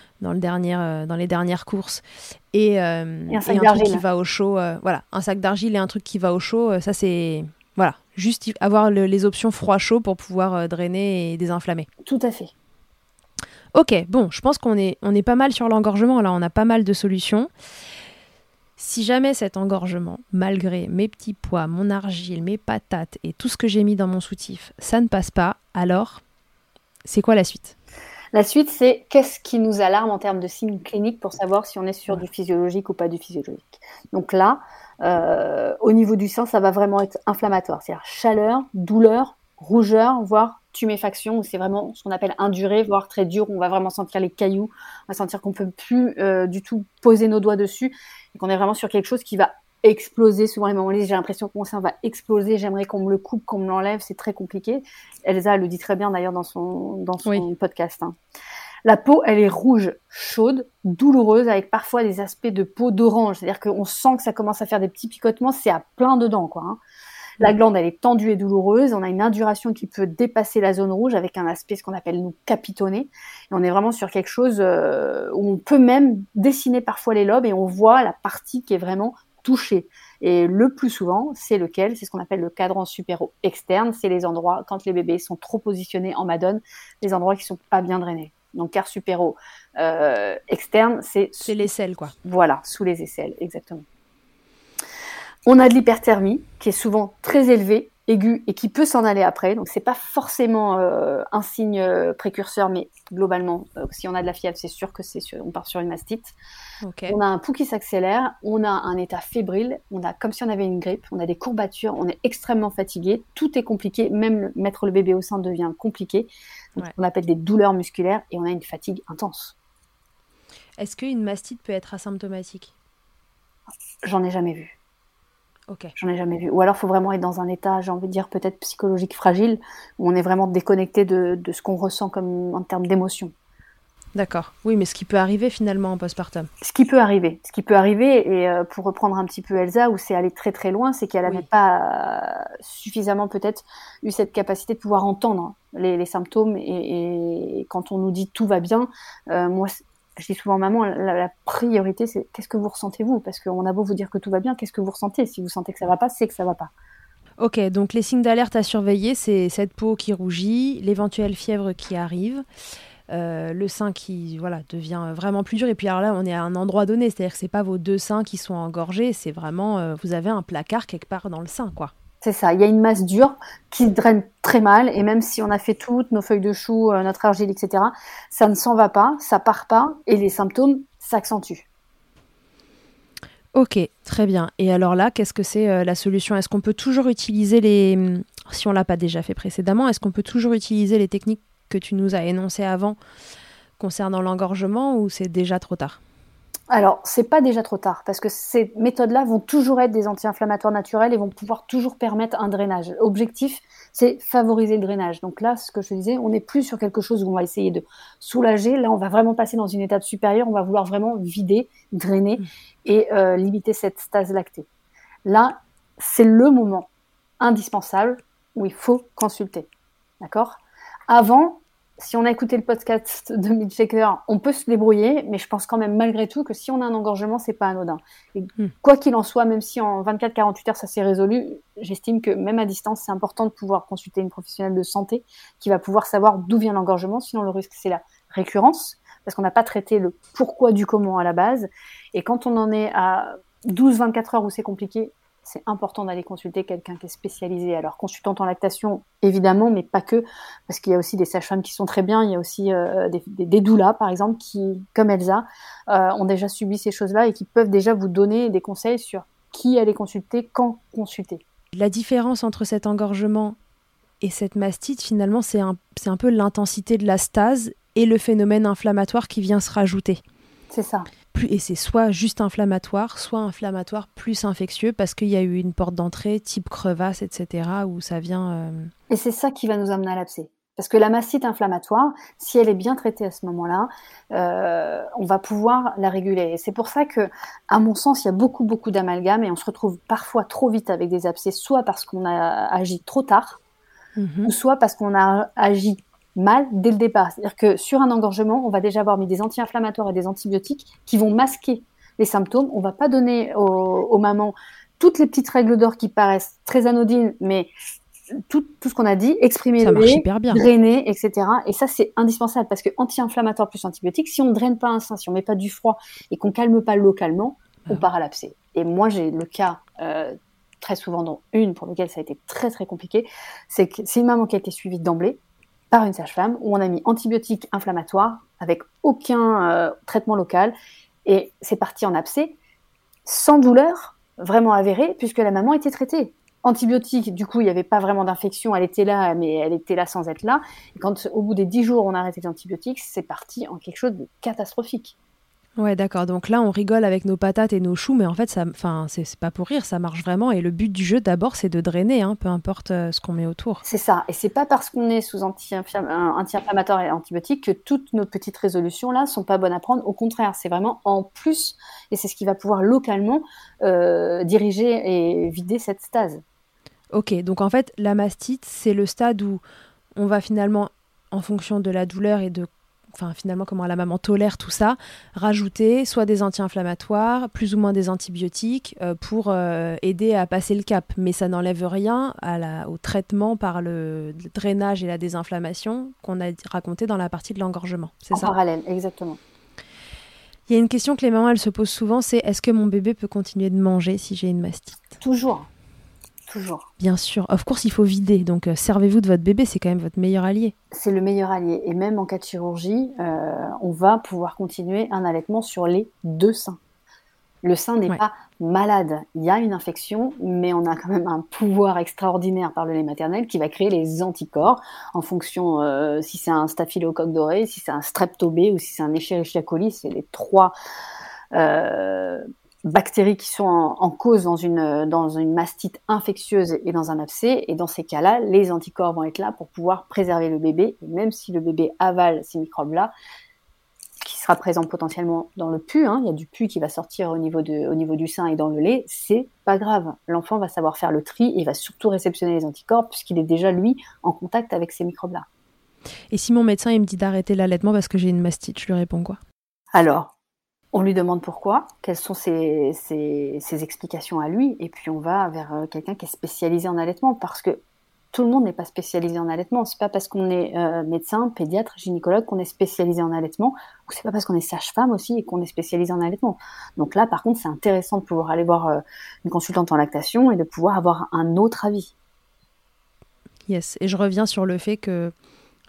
dans, le dernier, euh, dans les dernières courses. Et, euh, un, sac truc qui va au chaud. Euh, voilà, un sac d'argile et un truc qui va au chaud, ça c'est. Voilà, juste avoir les options froid-chaud pour pouvoir drainer et désinflammer. Tout à fait. Ok, bon, je pense qu'on est, on est pas mal sur l'engorgement. Là, on a pas mal de solutions. Si jamais cet engorgement, malgré mes petits pois, mon argile, mes patates et tout ce que j'ai mis dans mon soutif, ça ne passe pas, alors c'est quoi la suite? La suite, c'est qu'est-ce qui nous alarme en termes de signes cliniques pour savoir si on est sur du physiologique ou pas du physiologique. Donc là, au niveau du sang, ça va vraiment être inflammatoire, c'est-à-dire chaleur, douleur, rougeur, voire tuméfaction, c'est vraiment ce qu'on appelle induré, voire très dur. On va vraiment sentir les cailloux, on va sentir qu'on peut plus du tout poser nos doigts dessus et qu'on est vraiment sur quelque chose qui va exploser souvent les moments j'ai l'impression que mon sein va exploser j'aimerais qu'on me le coupe qu'on me l'enlève c'est très compliqué Elsa le dit très bien d'ailleurs dans son dans son podcast hein. la peau elle est rouge chaude douloureuse avec parfois des aspects de peau d'orange c'est à dire qu'on sent que ça commence à faire des petits picotements c'est à plein dedans quoi hein. La glande, elle est tendue et douloureuse. On a une induration qui peut dépasser la zone rouge avec un aspect, ce qu'on appelle nous capitonné. Et on est vraiment sur quelque chose euh, où on peut même dessiner parfois les lobes et on voit la partie qui est vraiment touché. Et le plus souvent, c'est lequel? C'est ce qu'on appelle le cadran supéro externe. C'est les endroits, quand les bébés sont trop positionnés en madone, les endroits qui sont pas bien drainés. Donc, car supéro euh, externe, c'est... C'est l'aisselle, quoi. Voilà, sous les aisselles, exactement. On a de l'hyperthermie, qui est souvent très élevée, aigu et qui peut s'en aller après. Donc c'est pas forcément euh, un signe euh, précurseur, mais globalement, euh, si on a de la fièvre, c'est sûr que c'est on part sur une mastite. On a un pouls qui s'accélère, on a un état fébrile, on a comme si on avait une grippe, on a des courbatures, on est extrêmement fatigué, tout est compliqué, même mettre le bébé au sein devient compliqué. On appelle des douleurs musculaires et on a une fatigue intense. Est-ce qu'une mastite peut être asymptomatique? J'en ai jamais vu. J'en ai jamais vu. Ou alors, il faut vraiment être dans un état, j'ai envie de dire, peut-être psychologique fragile, où on est vraiment déconnecté de, ce qu'on ressent comme en termes d'émotion. D'accord. Oui, mais ce qui peut arriver finalement en postpartum. Ce qui peut arriver. Ce qui peut arriver, et euh, pour reprendre un petit peu Elsa, où c'est allé très très loin, c'est qu'elle n'avait pas suffisamment peut-être eu cette capacité de pouvoir entendre les, symptômes. Et, quand on nous dit tout va bien, euh, moi, je dis souvent maman, la, priorité c'est qu'est-ce que vous ressentez vous? Parce qu'on a beau vous dire que tout va bien, qu'est-ce que vous ressentez? Si vous sentez que ça va pas, c'est que ça va pas. Ok, donc les signes d'alerte à surveiller, c'est cette peau qui rougit, l'éventuelle fièvre qui arrive, euh, le sein qui voilà devient vraiment plus dur. Et puis alors là, on est à un endroit donné, c'est-à-dire que c'est pas vos deux seins qui sont engorgés, c'est vraiment euh, vous avez un placard quelque part dans le sein, quoi. C'est ça, il y a une masse dure qui draine très mal et même si on a fait toutes nos feuilles de chou, euh, notre argile, etc., ça ne s'en va pas, ça part pas et les symptômes s'accentuent. Ok, très bien. Et alors là, qu'est-ce que c'est euh, la solution? Est-ce qu'on peut toujours utiliser les... Hum, si on l'a pas déjà fait précédemment, est-ce qu'on peut toujours utiliser les techniques que tu nous as énoncées avant concernant l'engorgement ou c'est déjà trop tard? Alors, c'est pas déjà trop tard parce que ces méthodes-là vont toujours être des anti-inflammatoires naturels et vont pouvoir toujours permettre un drainage. L'objectif, c'est favoriser le drainage. Donc là, ce que je disais, on n'est plus sur quelque chose où on va essayer de soulager. Là, on va vraiment passer dans une étape supérieure. On va vouloir vraiment vider, drainer mmh. et euh, limiter cette stase lactée. Là, c'est le moment indispensable où il faut consulter. D'accord? Avant, si on a écouté le podcast de Milkshaker, on peut se débrouiller, mais je pense quand même malgré tout que si on a un engorgement, c'est pas anodin. Et hmm. quoi qu'il en soit, même si en 24-48 heures ça s'est résolu, j'estime que même à distance, c'est important de pouvoir consulter une professionnelle de santé qui va pouvoir savoir d'où vient l'engorgement. Sinon, le risque c'est la récurrence, parce qu'on n'a pas traité le pourquoi du comment à la base. Et quand on en est à 12-24 heures où c'est compliqué, c'est important d'aller consulter quelqu'un qui est spécialisé. Alors, consultante en lactation, évidemment, mais pas que, parce qu'il y a aussi des sages-femmes qui sont très bien. Il y a aussi euh, des, des, doulas, par exemple, qui, comme Elsa, euh, ont déjà subi ces choses-là et qui peuvent déjà vous donner des conseils sur qui aller consulter, quand consulter. La différence entre cet engorgement et cette mastite, finalement, c'est un, un peu l'intensité de la stase et le phénomène inflammatoire qui vient se rajouter. C'est ça et c'est soit juste inflammatoire, soit inflammatoire plus infectieux parce qu'il y a eu une porte d'entrée type crevasse, etc. où ça vient. Euh, et c'est ça qui va nous amener à l'abcès. Parce que la mastite inflammatoire, si elle est bien traitée à ce moment-là, euh, on va pouvoir la réguler. Et c'est pour ça que, à mon sens, il y a beaucoup, beaucoup d'amalgames et on se retrouve parfois trop vite avec des abcès, soit parce qu'on a agi trop tard, mhm. ou soit parce qu'on a agi mal dès le départ. C'est-à-dire que sur un engorgement, on va déjà avoir mis des anti-inflammatoires et des antibiotiques qui vont masquer les symptômes. On va pas donner aux, mamans toutes les petites règles d'or qui paraissent très anodines, mais tout, tout ce qu'on a dit, exprimer le drainer, etc. Et ça, c'est indispensable parce que anti-inflammatoire plus antibiotique, si on ne draine pas un sein, si on met pas du froid et qu'on calme pas localement, on ah. part à l'abcès. Et moi, j'ai le cas euh, très souvent dans une pour lequel ça a été très très compliqué, c'est que c'est une maman qui a été suivie d'emblée, par une sage-femme où on a mis antibiotiques inflammatoires avec aucun euh, traitement local et c'est parti en abcès sans douleur vraiment avéré puisque la maman était traitée. Antibiotiques, du coup, il n'y avait pas vraiment d'infection, elle était là, mais elle était là sans être là. Et quand au bout des dix jours, on a arrêté les antibiotiques, c'est parti en quelque chose de catastrophique. Ouais, d'accord. Donc là, on rigole avec nos patates et nos choux, mais en fait, ça, enfin, c'est pas pour rire, ça marche vraiment. Et le but du jeu, d'abord, c'est de drainer, hein, peu importe euh, ce qu'on met autour. C'est ça. Et c'est pas parce qu'on est sous anti-inflammatoire et antibiotique que toutes nos petites résolutions là sont pas bonnes à prendre. Au contraire, c'est vraiment en plus, et c'est ce qui va pouvoir localement euh, diriger et vider cette stase. Ok. Donc en fait, la mastite, c'est le stade où on va finalement, en fonction de la douleur et de enfin finalement comment la maman tolère tout ça, rajouter soit des anti-inflammatoires, plus ou moins des antibiotiques euh, pour euh, aider à passer le cap. Mais ça n'enlève rien à la, au traitement par le, drainage et la désinflammation qu'on a raconté dans la partie de l'engorgement. C'est ça? parallèle, exactement. Il y a une question que les mamans elles se posent souvent, c'est est-ce que mon bébé peut continuer de manger si j'ai une mastite? Toujours. Toujours. Bien sûr. Of course, il faut vider. Donc, euh, servez-vous de votre bébé, c'est quand même votre meilleur allié. C'est le meilleur allié. Et même en cas de chirurgie, euh, on va pouvoir continuer un allaitement sur les deux seins. Le sein n'est pas malade. Il y a une infection, mais on a quand même un pouvoir extraordinaire par le lait maternel qui va créer les anticorps en fonction euh, si c'est un staphylocoque doré, si c'est un streptobé ou si c'est un Escherichia coli. C'est les trois bactéries qui sont en, cause dans une, dans une mastite infectieuse et dans un abcès. Et dans ces cas-là, les anticorps vont être là pour pouvoir préserver le bébé. Et même si le bébé avale ces microbes-là, qui sera présent potentiellement dans le pu, hein, il y a du pu qui va sortir au niveau, de, au niveau du sein et dans le lait, c'est pas grave. L'enfant va savoir faire le tri et va surtout réceptionner les anticorps puisqu'il est déjà, lui, en contact avec ces microbes-là. Et si mon médecin il me dit d'arrêter l'allaitement parce que j'ai une mastite, je lui réponds quoi? Alors, on lui demande pourquoi, quelles sont ses, explications à lui, et puis on va vers euh, quelqu'un qui est spécialisé en allaitement, parce que tout le monde n'est pas spécialisé en allaitement. C'est pas parce qu'on est euh, médecin, pédiatre, gynécologue qu'on est spécialisé en allaitement, ou c'est pas parce qu'on est sage-femme aussi et qu'on est spécialisé en allaitement. Donc là, par contre, c'est intéressant de pouvoir aller voir euh, une consultante en lactation et de pouvoir avoir un autre avis. Yes, et je reviens sur le fait que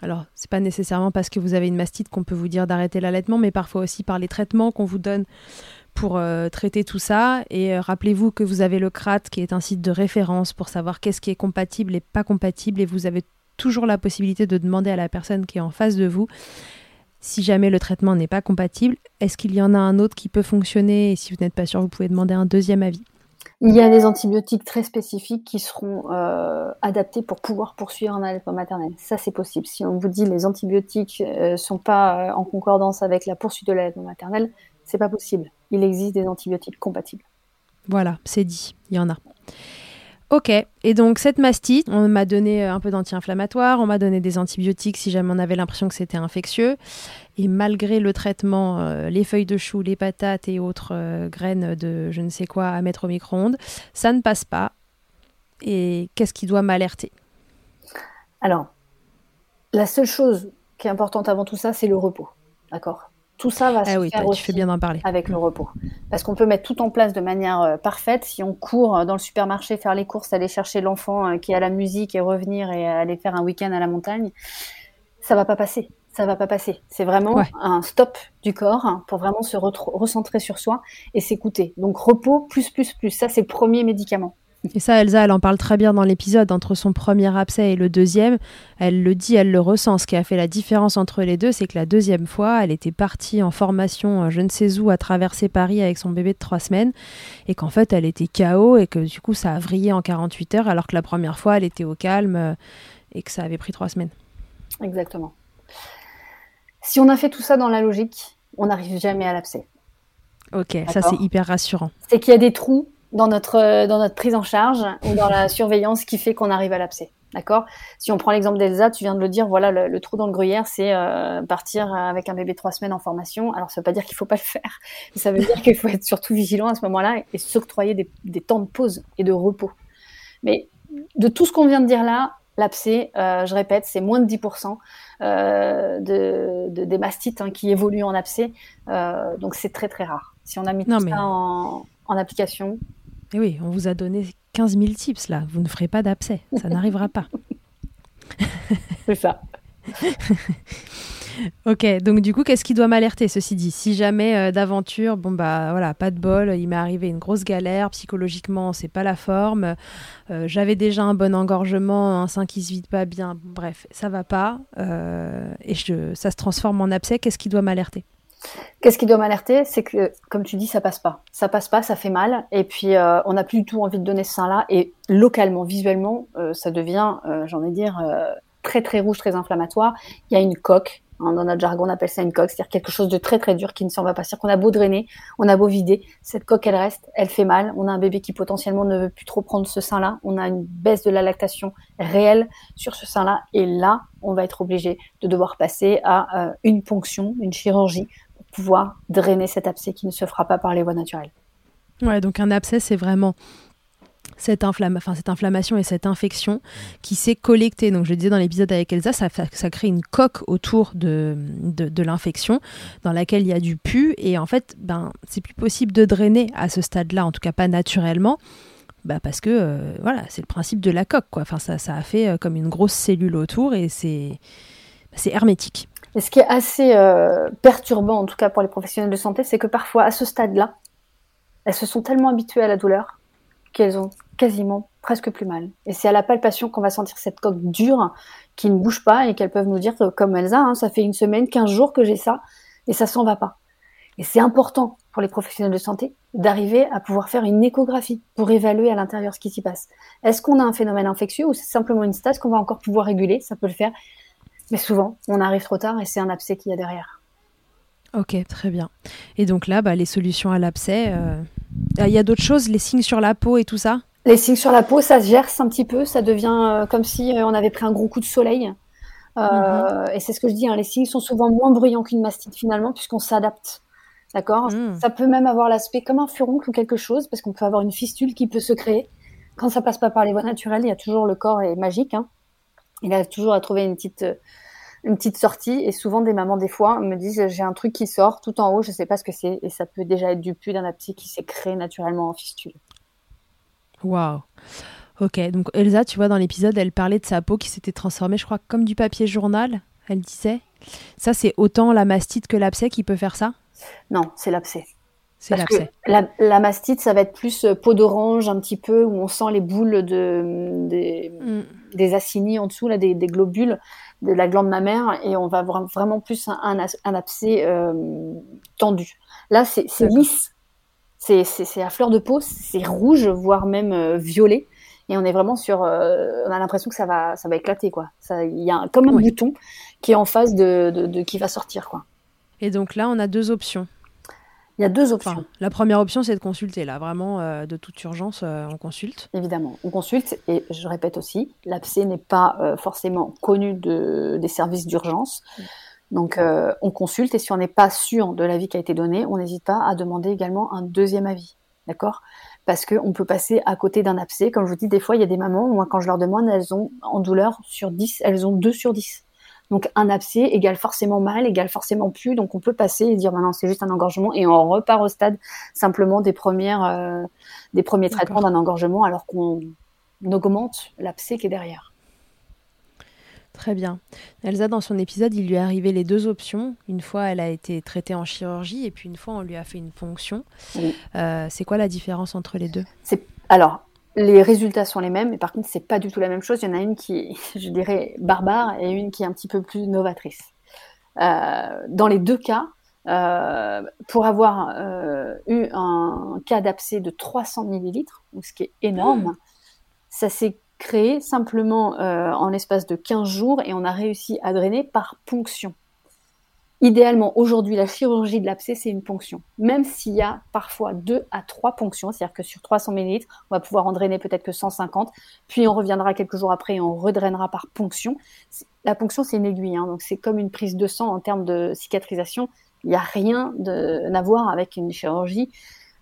alors, c'est pas nécessairement parce que vous avez une mastite qu'on peut vous dire d'arrêter l'allaitement, mais parfois aussi par les traitements qu'on vous donne pour euh, traiter tout ça. Et euh, rappelez-vous que vous avez le CRAT, qui est un site de référence pour savoir qu'est-ce qui est compatible et pas compatible. Et vous avez toujours la possibilité de demander à la personne qui est en face de vous si jamais le traitement n'est pas compatible, est-ce qu'il y en a un autre qui peut fonctionner? Et si vous n'êtes pas sûr, vous pouvez demander un deuxième avis. Il y a des antibiotiques très spécifiques qui seront euh, adaptés pour pouvoir poursuivre un allaitement maternel. Ça, c'est possible. Si on vous dit les antibiotiques ne euh, sont pas euh, en concordance avec la poursuite de l'allaitement maternel, c'est pas possible. Il existe des antibiotiques compatibles. Voilà, c'est dit. Il y en a. Ok, et donc cette mastite, on m'a donné un peu d'anti-inflammatoire, on m'a donné des antibiotiques si jamais on avait l'impression que c'était infectieux. Et malgré le traitement, euh, les feuilles de chou, les patates et autres euh, graines de je ne sais quoi à mettre au micro-ondes, ça ne passe pas. Et qu'est-ce qui doit m'alerter? Alors, la seule chose qui est importante avant tout ça, c'est le repos. D'accord? Tout ça va ah se faire tu fais bien d'en parler. avec le repos. Parce qu'on peut mettre tout en place de manière euh, parfaite. Si on court dans le supermarché, faire les courses, aller chercher l'enfant qui a la musique et revenir et aller faire un week-end à la montagne, ça va pas passer ça va pas passer. C'est vraiment un stop du corps pour vraiment se recentrer sur soi et s'écouter. Donc repos plus plus plus, ça c'est le premier médicament. Et ça, Elsa, elle en parle très bien dans l'épisode entre son premier abcès et le deuxième. Elle le dit, elle le ressent. Ce qui a fait la différence entre les deux, c'est que la deuxième fois, elle était partie en formation, euh, je ne sais où, à traverser Paris avec son bébé de trois semaines, et qu'en fait, elle était KO et que du coup, ça a vrillé en 48 heures, alors que la première fois, elle était au calme euh, et que ça avait pris trois semaines. Exactement. Si on a fait tout ça dans la logique, on n'arrive jamais à l'abcès. Ok, ça c'est hyper rassurant. C'est qu'il y a des trous dans notre, euh, dans notre prise en charge ou dans la surveillance qui fait qu'on arrive à l'abcès. D'accord? Si on prend l'exemple d'Elsa, tu viens de le dire, voilà, le, trou dans le gruyère, c'est euh, partir avec un bébé trois semaines en formation. Alors, ça veut pas dire qu'il faut pas le faire. Ça veut dire qu'il faut être surtout vigilant à ce moment-là et s'octroyer des, des, temps de pause et de repos. Mais de tout ce qu'on vient de dire là, l'abcès, euh, je répète, c'est moins de 10% euh, de, des mastites hein, qui évoluent en abcès. Donc c'est très très rare. Si on a mis tout ça en, application. Et eh oui, on vous a donné 15 000 tips là. Vous ne ferez pas d'abcès. Ça n'arrivera pas. c'est ça. Ok, donc du coup, qu'est-ce qui doit m'alerter? Ceci dit, si jamais euh, d'aventure, bon bah voilà, pas de bol, il m'est arrivé une grosse galère, psychologiquement, c'est pas la forme, euh, j'avais déjà un bon engorgement, un sein qui se vide pas bien, bref, ça va pas, euh, et je, ça se transforme en abcès, qu'est-ce qui doit m'alerter? Qu'est-ce qui doit m'alerter? C'est que, comme tu dis, ça passe pas. Ça passe pas, ça fait mal. Et puis, on n'a plus du tout envie de donner ce sein-là. Et localement, visuellement, ça devient, j'en ai dire, très très rouge, très inflammatoire. Il y a une coque Hein, dans notre jargon, on appelle ça une coque, c'est-à-dire quelque chose de très très dur qui ne s'en va pas. C'est-à-dire qu'on a beau drainer, on a beau vider, cette coque elle reste, elle fait mal. On a un bébé qui potentiellement ne veut plus trop prendre ce sein-là. On a une baisse de la lactation réelle sur ce sein-là, et là, on va être obligé de devoir passer à euh, une ponction, une chirurgie pouvoir drainer cet abcès qui ne se fera pas par les voies naturelles. Ouais, donc un abcès, c'est vraiment cette, cette inflammation et cette infection qui s'est collectée. Donc, je disais dans l'épisode avec Elsa, ça, crée une coque autour de, l'infection dans laquelle il y a du pu. Et en fait, ben, c'est plus possible de drainer à ce stade-là, en tout cas pas naturellement. Bah parce que euh, voilà, c'est le principe de la coque. Quoi. Enfin, ça, a fait euh, comme une grosse cellule autour et c'est hermétique. Et ce qui est assez euh, perturbant, en tout cas pour les professionnels de santé, c'est que parfois, à ce stade-là, elles se sont tellement habituées à la douleur qu'elles ont quasiment presque plus mal. Et c'est à la palpation qu'on va sentir cette coque dure qui ne bouge pas et qu'elles peuvent nous dire, comme Elsa, hein, ça fait une semaine, 15 jours que j'ai ça et ça s'en va pas. Et c'est important pour les professionnels de santé d'arriver à pouvoir faire une échographie pour évaluer à l'intérieur ce qui s'y passe. Est-ce qu'on a un phénomène infectieux ou c'est simplement une stase qu'on va encore pouvoir réguler? Ça peut le faire. Mais souvent, on arrive trop tard et c'est un abcès qu'il y a derrière. Ok, très bien. Et donc là, bah, les solutions à l'abcès, euh, il y a d'autres choses, les signes sur la peau et tout ça? Les signes sur la peau, ça se gerce un petit peu, ça devient euh, comme si euh, on avait pris un gros coup de soleil. Mhm. Et c'est ce que je dis, hein, les signes sont souvent moins bruyants qu'une mastite finalement, puisqu'on s'adapte. D'accord? Mhm. Ça peut même avoir l'aspect comme un furoncle ou quelque chose, parce qu'on peut avoir une fistule qui peut se créer. Quand ça passe pas par les voies naturelles, il y a toujours le corps est magique. Hein. Il arrive toujours à trouver une petite une petite sortie. Et souvent, des mamans, des fois, me disent j'ai un truc qui sort tout en haut, je sais pas ce que c'est. Et ça peut déjà être du pu d'un abcès qui s'est créé naturellement en fistule. Waouh! Ok, donc Elsa, tu vois, dans l'épisode, elle parlait de sa peau qui s'était transformée, je crois, comme du papier journal, elle disait. Ça, c'est autant la mastite que l'abcès qui peut faire ça? Non, c'est l'abcès. C'est l'abcès. La, la, mastite, ça va être plus euh, peau d'orange, un petit peu, où on sent les boules de, des, mm. des acini en dessous, là, des, des globules de la glande mammaire et on va avoir vraiment plus un, un, abcès euh, tendu. Là, c'est lisse, c'est à fleur de peau, c'est rouge, voire même euh, violet. Et on est vraiment sur, euh, on a l'impression que ça va, ça va éclater quoi. Il y a comme un bouton qui est en face de, de, qui va sortir quoi. Et donc là, on a deux options. Il y a deux options. la première option, c'est de consulter. Là, vraiment, euh, de toute urgence, euh, on consulte. Évidemment, on consulte. Et je répète aussi, l'abcès n'est pas euh, forcément connu de, des services d'urgence. Donc, on consulte. Et si on n'est pas sûr de l'avis qui a été donné, on n'hésite pas à demander également un deuxième avis. D'accord? Parce qu'on peut passer à côté d'un abcès. Comme je vous dis, des fois, il y a des mamans, moi, quand je leur demande, elles ont, en douleur, sur 10, elles ont 2 sur 10. Donc un abcès égale forcément mal, égale forcément plus. Donc on peut passer et dire maintenant c'est juste un engorgement et on repart au stade simplement des premières euh, des premiers traitements d'un engorgement alors qu'on augmente l'abcès qui est derrière. Très bien. Elsa, dans son épisode, il lui est arrivé les deux options. Une fois, elle a été traitée en chirurgie et puis une fois, on lui a fait une ponction. Euh, c'est quoi la différence entre les deux? Alors, les résultats sont les mêmes, mais par contre, c'est pas du tout la même chose. Il y en a une qui est, je dirais, barbare et une qui est un petit peu plus novatrice. Euh, dans les deux cas, euh, pour avoir euh, eu un cas d'abcès de 300 millilitres, ce qui est énorme, ça s'est créé simplement en l'espace de 15 jours et on a réussi à drainer par ponction. Idéalement, aujourd'hui, la chirurgie de l'abcès, c'est une ponction. Même s'il y a parfois deux à trois ponctions, c'est-à-dire que sur 300 ml, on va pouvoir en drainer peut-être que 150, puis on reviendra quelques jours après et on redrainera par ponction. La ponction, c'est une aiguille, hein, donc c'est comme une prise de sang en termes de cicatrisation. Il n'y a rien à voir avec une chirurgie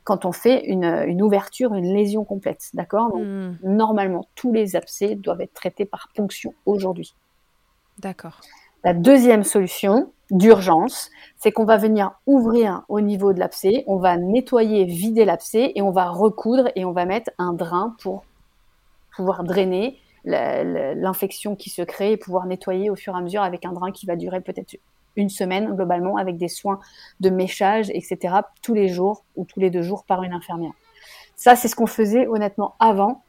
quand on fait une, ouverture, une lésion complète. D'accord? Hmm. Normalement, tous les abcès doivent être traités par ponction aujourd'hui. D'accord. La deuxième solution d'urgence, c'est qu'on va venir ouvrir au niveau de l'abcès, on va nettoyer, vider l'abcès et on va recoudre et on va mettre un drain pour pouvoir drainer l'infection qui se crée et pouvoir nettoyer au fur et à mesure avec un drain qui va durer peut-être une semaine globalement avec des soins de méchage, etc. tous les jours ou tous les deux jours par une infirmière. Ça, c'est ce qu'on faisait honnêtement avant.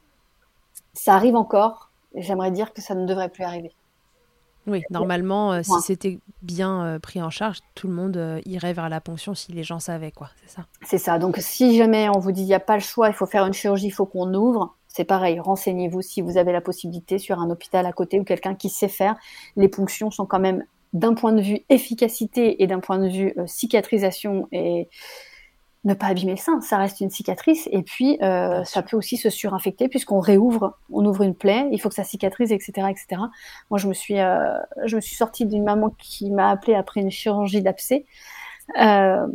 Ça arrive encore. J'aimerais dire que ça ne devrait plus arriver. Oui, normalement, euh, si c'était bien euh, pris en charge, tout le monde euh, irait vers la ponction si les gens savaient, quoi. C'est ça. C'est ça. Donc, si jamais on vous dit il n'y a pas le choix, il faut faire une chirurgie, il faut qu'on ouvre, c'est pareil. Renseignez-vous si vous avez la possibilité sur un hôpital à côté ou quelqu'un qui sait faire. Les ponctions sont quand même, d'un point de vue efficacité et d'un point de vue cicatrisation et ne pas abîmer le sein, ça reste une cicatrice et puis euh, ça peut aussi se surinfecter puisqu'on réouvre, on ouvre une plaie, il faut que ça cicatrise, etc., etc. Moi, je me suis, euh, je me suis sortie d'une maman qui m'a appelée après une chirurgie d'abcès. Euh,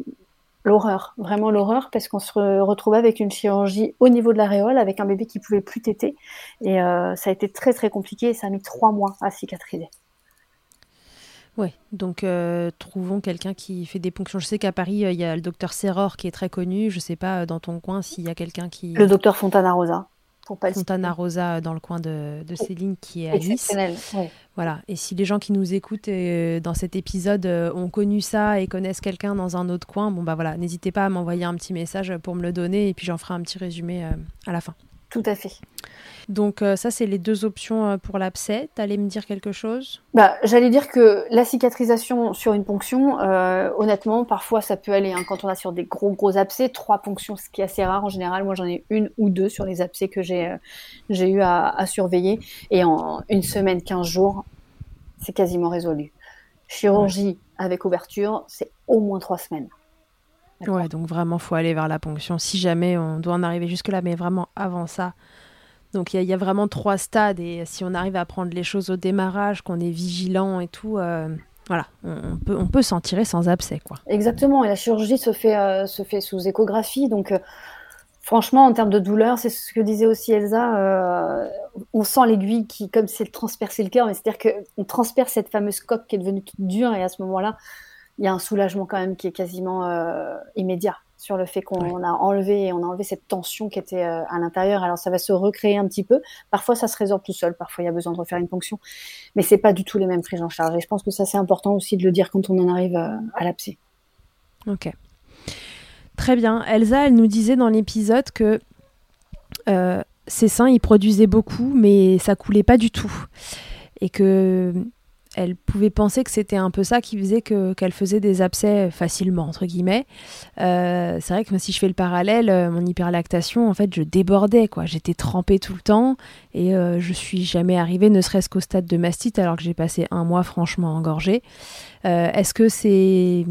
l'horreur, vraiment l'horreur, parce qu'on se retrouvait avec une chirurgie au niveau de l'aréole, avec un bébé qui pouvait plus téter, et ça a été très très compliqué. Et ça a mis trois mois à cicatriser. Ouais, donc euh, trouvons quelqu'un qui fait des ponctions. Je sais qu'à Paris, euh, il y a le docteur Serror qui est très connu. Je sais pas euh, dans ton coin s'il y a quelqu'un qui. Le docteur Fontana Rosa. Fontana Rosa dans le coin de, Céline qui est à Nice. Voilà. Et si les gens qui nous écoutent dans cet épisode ont connu ça et connaissent quelqu'un dans un autre coin, bon bah voilà, n'hésitez pas à m'envoyer un petit message pour me le donner et puis j'en ferai un petit résumé à la fin. Tout à fait. Donc euh, ça, c'est les deux options euh, pour l'abcès. T'allais me dire quelque chose? Bah, J'allais dire que la cicatrisation sur une ponction, euh, honnêtement, parfois ça peut aller. Hein, quand on a sur des gros gros abcès, trois ponctions, ce qui est assez rare en général. Moi, j'en ai une ou deux sur les abcès que j'ai j'ai eu à, surveiller. Et en une semaine, 15 jours, c'est quasiment résolu. Chirurgie avec ouverture, c'est au moins trois semaines. Ouais, donc vraiment, faut aller vers la ponction si jamais on doit en arriver jusque-là, mais vraiment avant ça. Donc il y, a vraiment trois stades et si on arrive à prendre les choses au démarrage, qu'on est vigilant et tout, euh, voilà, on, peut, on peut s'en tirer sans abcès. Quoi. Exactement, et la chirurgie se fait, euh, se fait sous échographie, donc euh, franchement, en termes de douleur, c'est ce que disait aussi Elsa, on sent l'aiguille qui, comme c'est transpercer le cœur, mais c'est-à-dire qu'on transperce cette fameuse coque qui est devenue toute dure et à ce moment-là, il y a un soulagement quand même qui est quasiment immédiat sur le fait qu'on a enlevé, on a enlevé cette tension qui était euh, à l'intérieur. Alors ça va se recréer un petit peu. Parfois ça se résorbe tout seul. Parfois il y a besoin de refaire une ponction, mais c'est pas du tout les mêmes prises en charge. Et je pense que ça c'est important aussi de le dire quand on en arrive euh, à, la psy. Ok. Très bien. Elsa, elle nous disait dans l'épisode que euh, ses seins, ils produisaient beaucoup, mais ça coulait pas du tout. Et que elle pouvait penser que c'était un peu ça qui faisait que qu'elle faisait des abcès facilement entre guillemets. Euh, c'est vrai que si je fais le parallèle, euh, mon hyperlactation, en fait, je débordais quoi. J'étais trempée tout le temps et euh, je suis jamais arrivée, ne serait-ce qu'au stade de mastite, alors que j'ai passé un mois franchement engorgée. Est-ce que c'est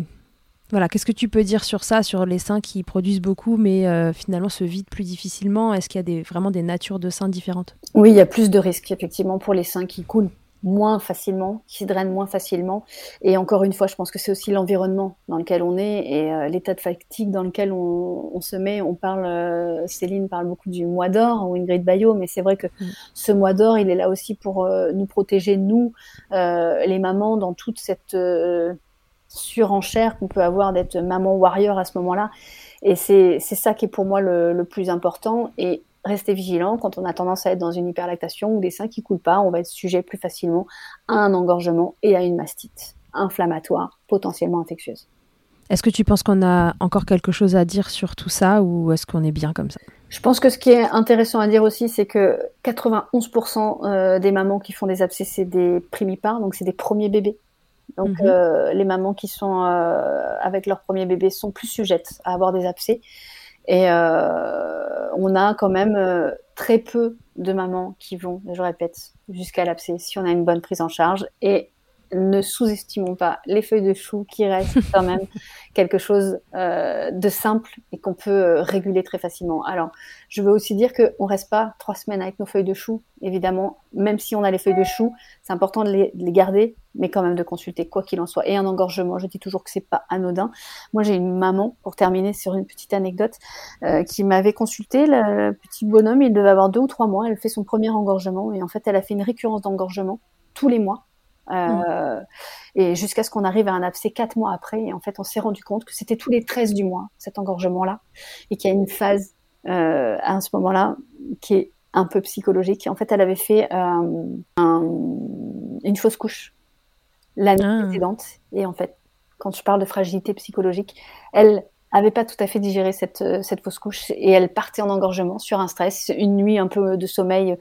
voilà, qu'est-ce que tu peux dire sur ça, sur les seins qui produisent beaucoup mais finalement se vident plus difficilement? Est-ce qu'il y a des, vraiment des natures de seins différentes? Oui, il y a plus de risques effectivement pour les seins qui coulent moins facilement, qui se drainent moins facilement. Et encore une fois, je pense que c'est aussi l'environnement dans lequel on est et euh, l'état de fatigue dans lequel on, se met. On parle, euh, Céline parle beaucoup du mois d'or ou Ingrid Bayo, mais c'est vrai que mm. ce mois d'or, il est là aussi pour euh, nous protéger, nous, les mamans, dans toute cette surenchère qu'on peut avoir d'être maman warrior à ce moment-là. Et c'est ça qui est pour moi le, le plus important. Et rester vigilant quand on a tendance à être dans une hyperlactation ou des seins qui coulent pas, on va être sujet plus facilement à un engorgement et à une mastite inflammatoire potentiellement infectieuse. Est-ce que tu penses qu'on a encore quelque chose à dire sur tout ça ou est-ce qu'on est bien comme ça? Je pense que ce qui est intéressant à dire aussi, c'est que 91% euh, des mamans qui font des abcès, c'est des primipares, donc c'est des premiers bébés. Donc mhm. euh, les mamans qui sont euh, avec leur premier bébé sont plus sujettes à avoir des abcès. Et euh, on a quand même euh, très peu de mamans qui vont, je répète, jusqu'à l'abcès si on a une bonne prise en charge. Et ne sous-estimons pas les feuilles de chou qui restent quand même quelque chose euh, de simple et qu'on peut réguler très facilement. Alors, je veux aussi dire qu'on reste pas trois semaines avec nos feuilles de chou. Évidemment, même si on a les feuilles de chou, c'est important de les, garder, mais quand même de consulter quoi qu'il en soit. Et un engorgement, je dis toujours que c'est pas anodin. Moi, j'ai une maman, pour terminer sur une petite anecdote, euh, qui m'avait consulté. Le, petit bonhomme, il devait avoir deux ou trois mois. Elle fait son premier engorgement et en fait, elle a fait une récurrence d'engorgement tous les mois euh, et jusqu'à ce qu'on arrive à un abcès quatre mois après. Et en fait, on s'est rendu compte que c'était tous les 13 du mois, cet engorgement-là, et qu'il y a une phase euh, à ce moment-là qui est un peu psychologique. En fait, elle avait fait une fausse couche. L'année ah. précédente. Et en fait, quand je parle de fragilité psychologique, elle avait pas tout à fait digéré cette, euh, cette fausse couche et elle partait en engorgement sur un stress, une nuit un peu de sommeil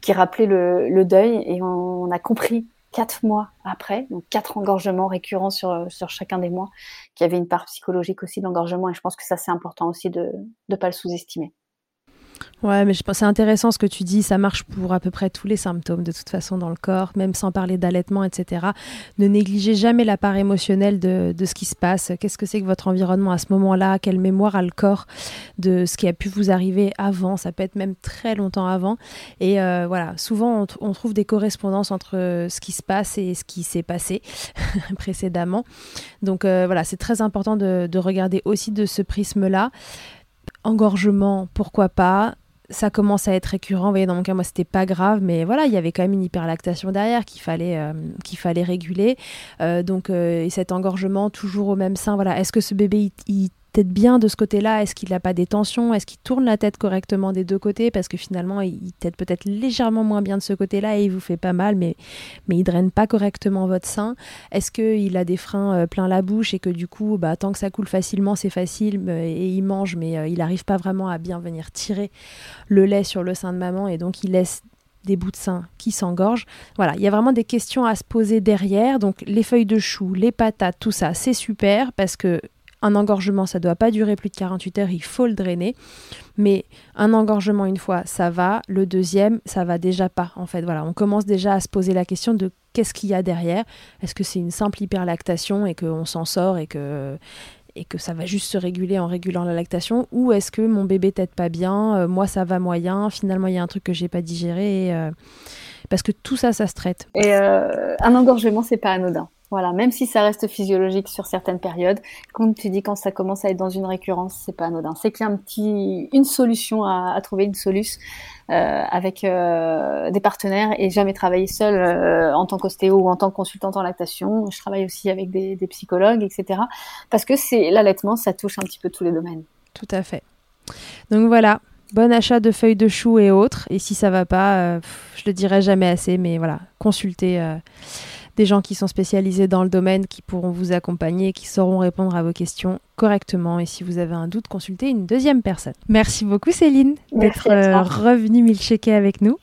qui rappelait le, le deuil et on, a compris quatre mois après, donc quatre engorgements récurrents sur, sur chacun des mois, qu'il y avait une part psychologique aussi d'engorgement et je pense que ça c'est important aussi de ne pas le sous-estimer. Ouais, mais je pense c'est intéressant ce que tu dis. Ça marche pour à peu près tous les symptômes de toute façon dans le corps, même sans parler d'allaitement, etc. Ne négligez jamais la part émotionnelle de, de ce qui se passe. Qu'est-ce que c'est que votre environnement à ce moment-là? Quelle mémoire a le corps de ce qui a pu vous arriver avant? Ça peut être même très longtemps avant. Et euh, voilà, souvent on, trouve des correspondances entre ce qui se passe et ce qui s'est passé précédemment. Donc euh, voilà, c'est très important de, de regarder aussi de ce prisme-là engorgement, pourquoi pas ça commence à être récurrent. Vous voyez, dans mon cas, moi, c'était pas grave, mais voilà, il y avait quand même une hyperlactation derrière qu'il fallait, euh, fallait réguler. Euh, donc, euh, et cet engorgement toujours au même sein, voilà. Est-ce que ce bébé, bien de ce côté-là Est-ce qu'il n'a pas des tensions? Est-ce qu'il tourne la tête correctement des deux côtés? Parce que finalement, il tête peut-être légèrement moins bien de ce côté-là et il vous fait pas mal, mais, mais il draine pas correctement votre sein. Est-ce qu'il a des freins euh, plein la bouche et que du coup, bah, tant que ça coule facilement, c'est facile euh, et il mange, mais euh, il n'arrive pas vraiment à bien venir tirer le lait sur le sein de maman et donc il laisse des bouts de sein qui s'engorgent. Voilà, il y a vraiment des questions à se poser derrière. Donc les feuilles de chou, les patates, tout ça, c'est super parce que un engorgement, ça doit pas durer plus de 48 heures, il faut le drainer. Mais un engorgement une fois, ça va. Le deuxième, ça va déjà pas. En fait, voilà, on commence déjà à se poser la question de qu'est-ce qu'il y a derrière. Est-ce que c'est une simple hyperlactation et qu'on s'en sort et que et que ça va juste se réguler en régulant la lactation? Ou est-ce que mon bébé t'aide pas bien, euh, moi ça va moyen, finalement il y a un truc que j'ai pas digéré euh, parce que tout ça ça se traite. Et euh, un engorgement c'est pas anodin. Voilà, même si ça reste physiologique sur certaines périodes, comme tu dis, quand ça commence à être dans une récurrence, c'est pas anodin. C'est qu'il y a un petit, une solution à, trouver, une solution euh, avec euh, des partenaires et jamais travailler seul euh, en tant qu'ostéo ou en tant que consultante en lactation. Je travaille aussi avec des, psychologues, etc. Parce que c'est l'allaitement, ça touche un petit peu tous les domaines. Tout à fait. Donc voilà, bon achat de feuilles de chou et autres. Et si ça va pas, je le dirai jamais assez, mais voilà, consultez des gens qui sont spécialisés dans le domaine, qui pourront vous accompagner, qui sauront répondre à vos questions correctement. Et si vous avez un doute, consultez une deuxième personne. Merci beaucoup Céline d'être euh, revenue milchecker avec nous.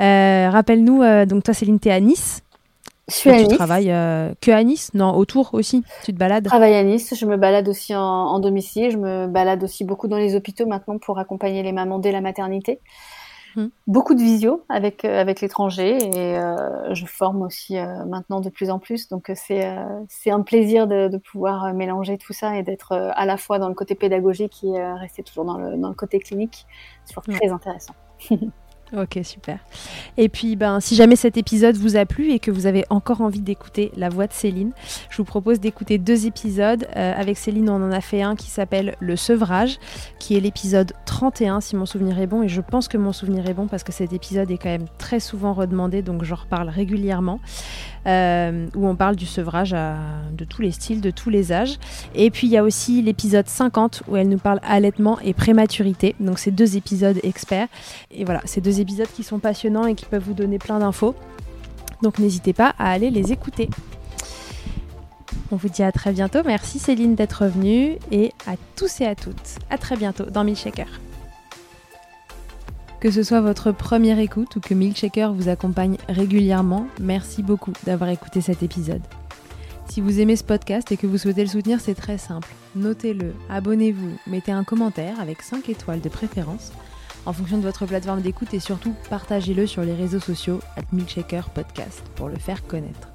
Euh, rappelle-nous, euh, donc toi Céline, tu es à Nice. Je suis à tu Nice. travailles que à Nice Non, autour aussi Tu te balades Je travaille à Nice, je me balade aussi en, en, domicile, je me balade aussi beaucoup dans les hôpitaux maintenant pour accompagner les mamans dès la maternité. Mhm. Beaucoup de visio avec, euh, avec l'étranger et euh, je forme aussi euh, maintenant de plus en plus. Donc c'est c'est un plaisir de, de, pouvoir mélanger tout ça et d'être à la fois dans le côté pédagogique et rester toujours dans le, dans le côté clinique. C'est toujours très intéressant. Ok, super. Et puis, ben, si jamais cet épisode vous a plu et que vous avez encore envie d'écouter la voix de Céline, je vous propose d'écouter deux épisodes. Euh, avec Céline, on en a fait un qui s'appelle Le sevrage, qui est l'épisode 31, si mon souvenir est bon. Et je pense que mon souvenir est bon parce que cet épisode est quand même très souvent redemandé, donc j'en reparle régulièrement. Euh, où on parle du sevrage de tous les styles, de tous les âges. Et puis il y a aussi l'épisode 50 où elle nous parle allaitement et prématurité. Donc c'est deux épisodes experts. Et voilà, c'est deux épisodes qui sont passionnants et qui peuvent vous donner plein d'infos. Donc n'hésitez pas à aller les écouter. On vous dit à très bientôt. Merci Céline d'être venue et à tous et à toutes. À très bientôt dans Milkshaker. Que ce soit votre première écoute ou que Milkshaker vous accompagne régulièrement, merci beaucoup d'avoir écouté cet épisode. Si vous aimez ce podcast et que vous souhaitez le soutenir, c'est très simple. Notez-le, abonnez-vous, mettez un commentaire avec 5 étoiles de préférence en fonction de votre plateforme d'écoute et surtout partagez-le sur les réseaux sociaux at Milkshaker Podcast pour le faire connaître.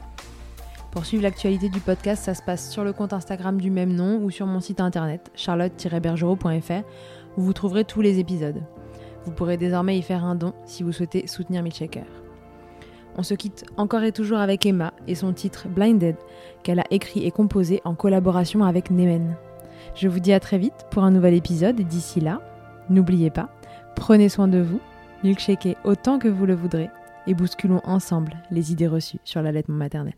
Pour suivre l'actualité du podcast, ça se passe sur le compte Instagram du même nom ou sur mon site internet charlotte-bergerot.fr où vous trouverez tous les épisodes. Vous pourrez désormais y faire un don si vous souhaitez soutenir Milkshaker. On se quitte encore et toujours avec Emma et son titre Blinded, qu'elle a écrit et composé en collaboration avec Nemen. Je vous dis à très vite pour un nouvel épisode et d'ici là, n'oubliez pas, prenez soin de vous, milkshakez autant que vous le voudrez et bousculons ensemble les idées reçues sur l'allaitement maternel.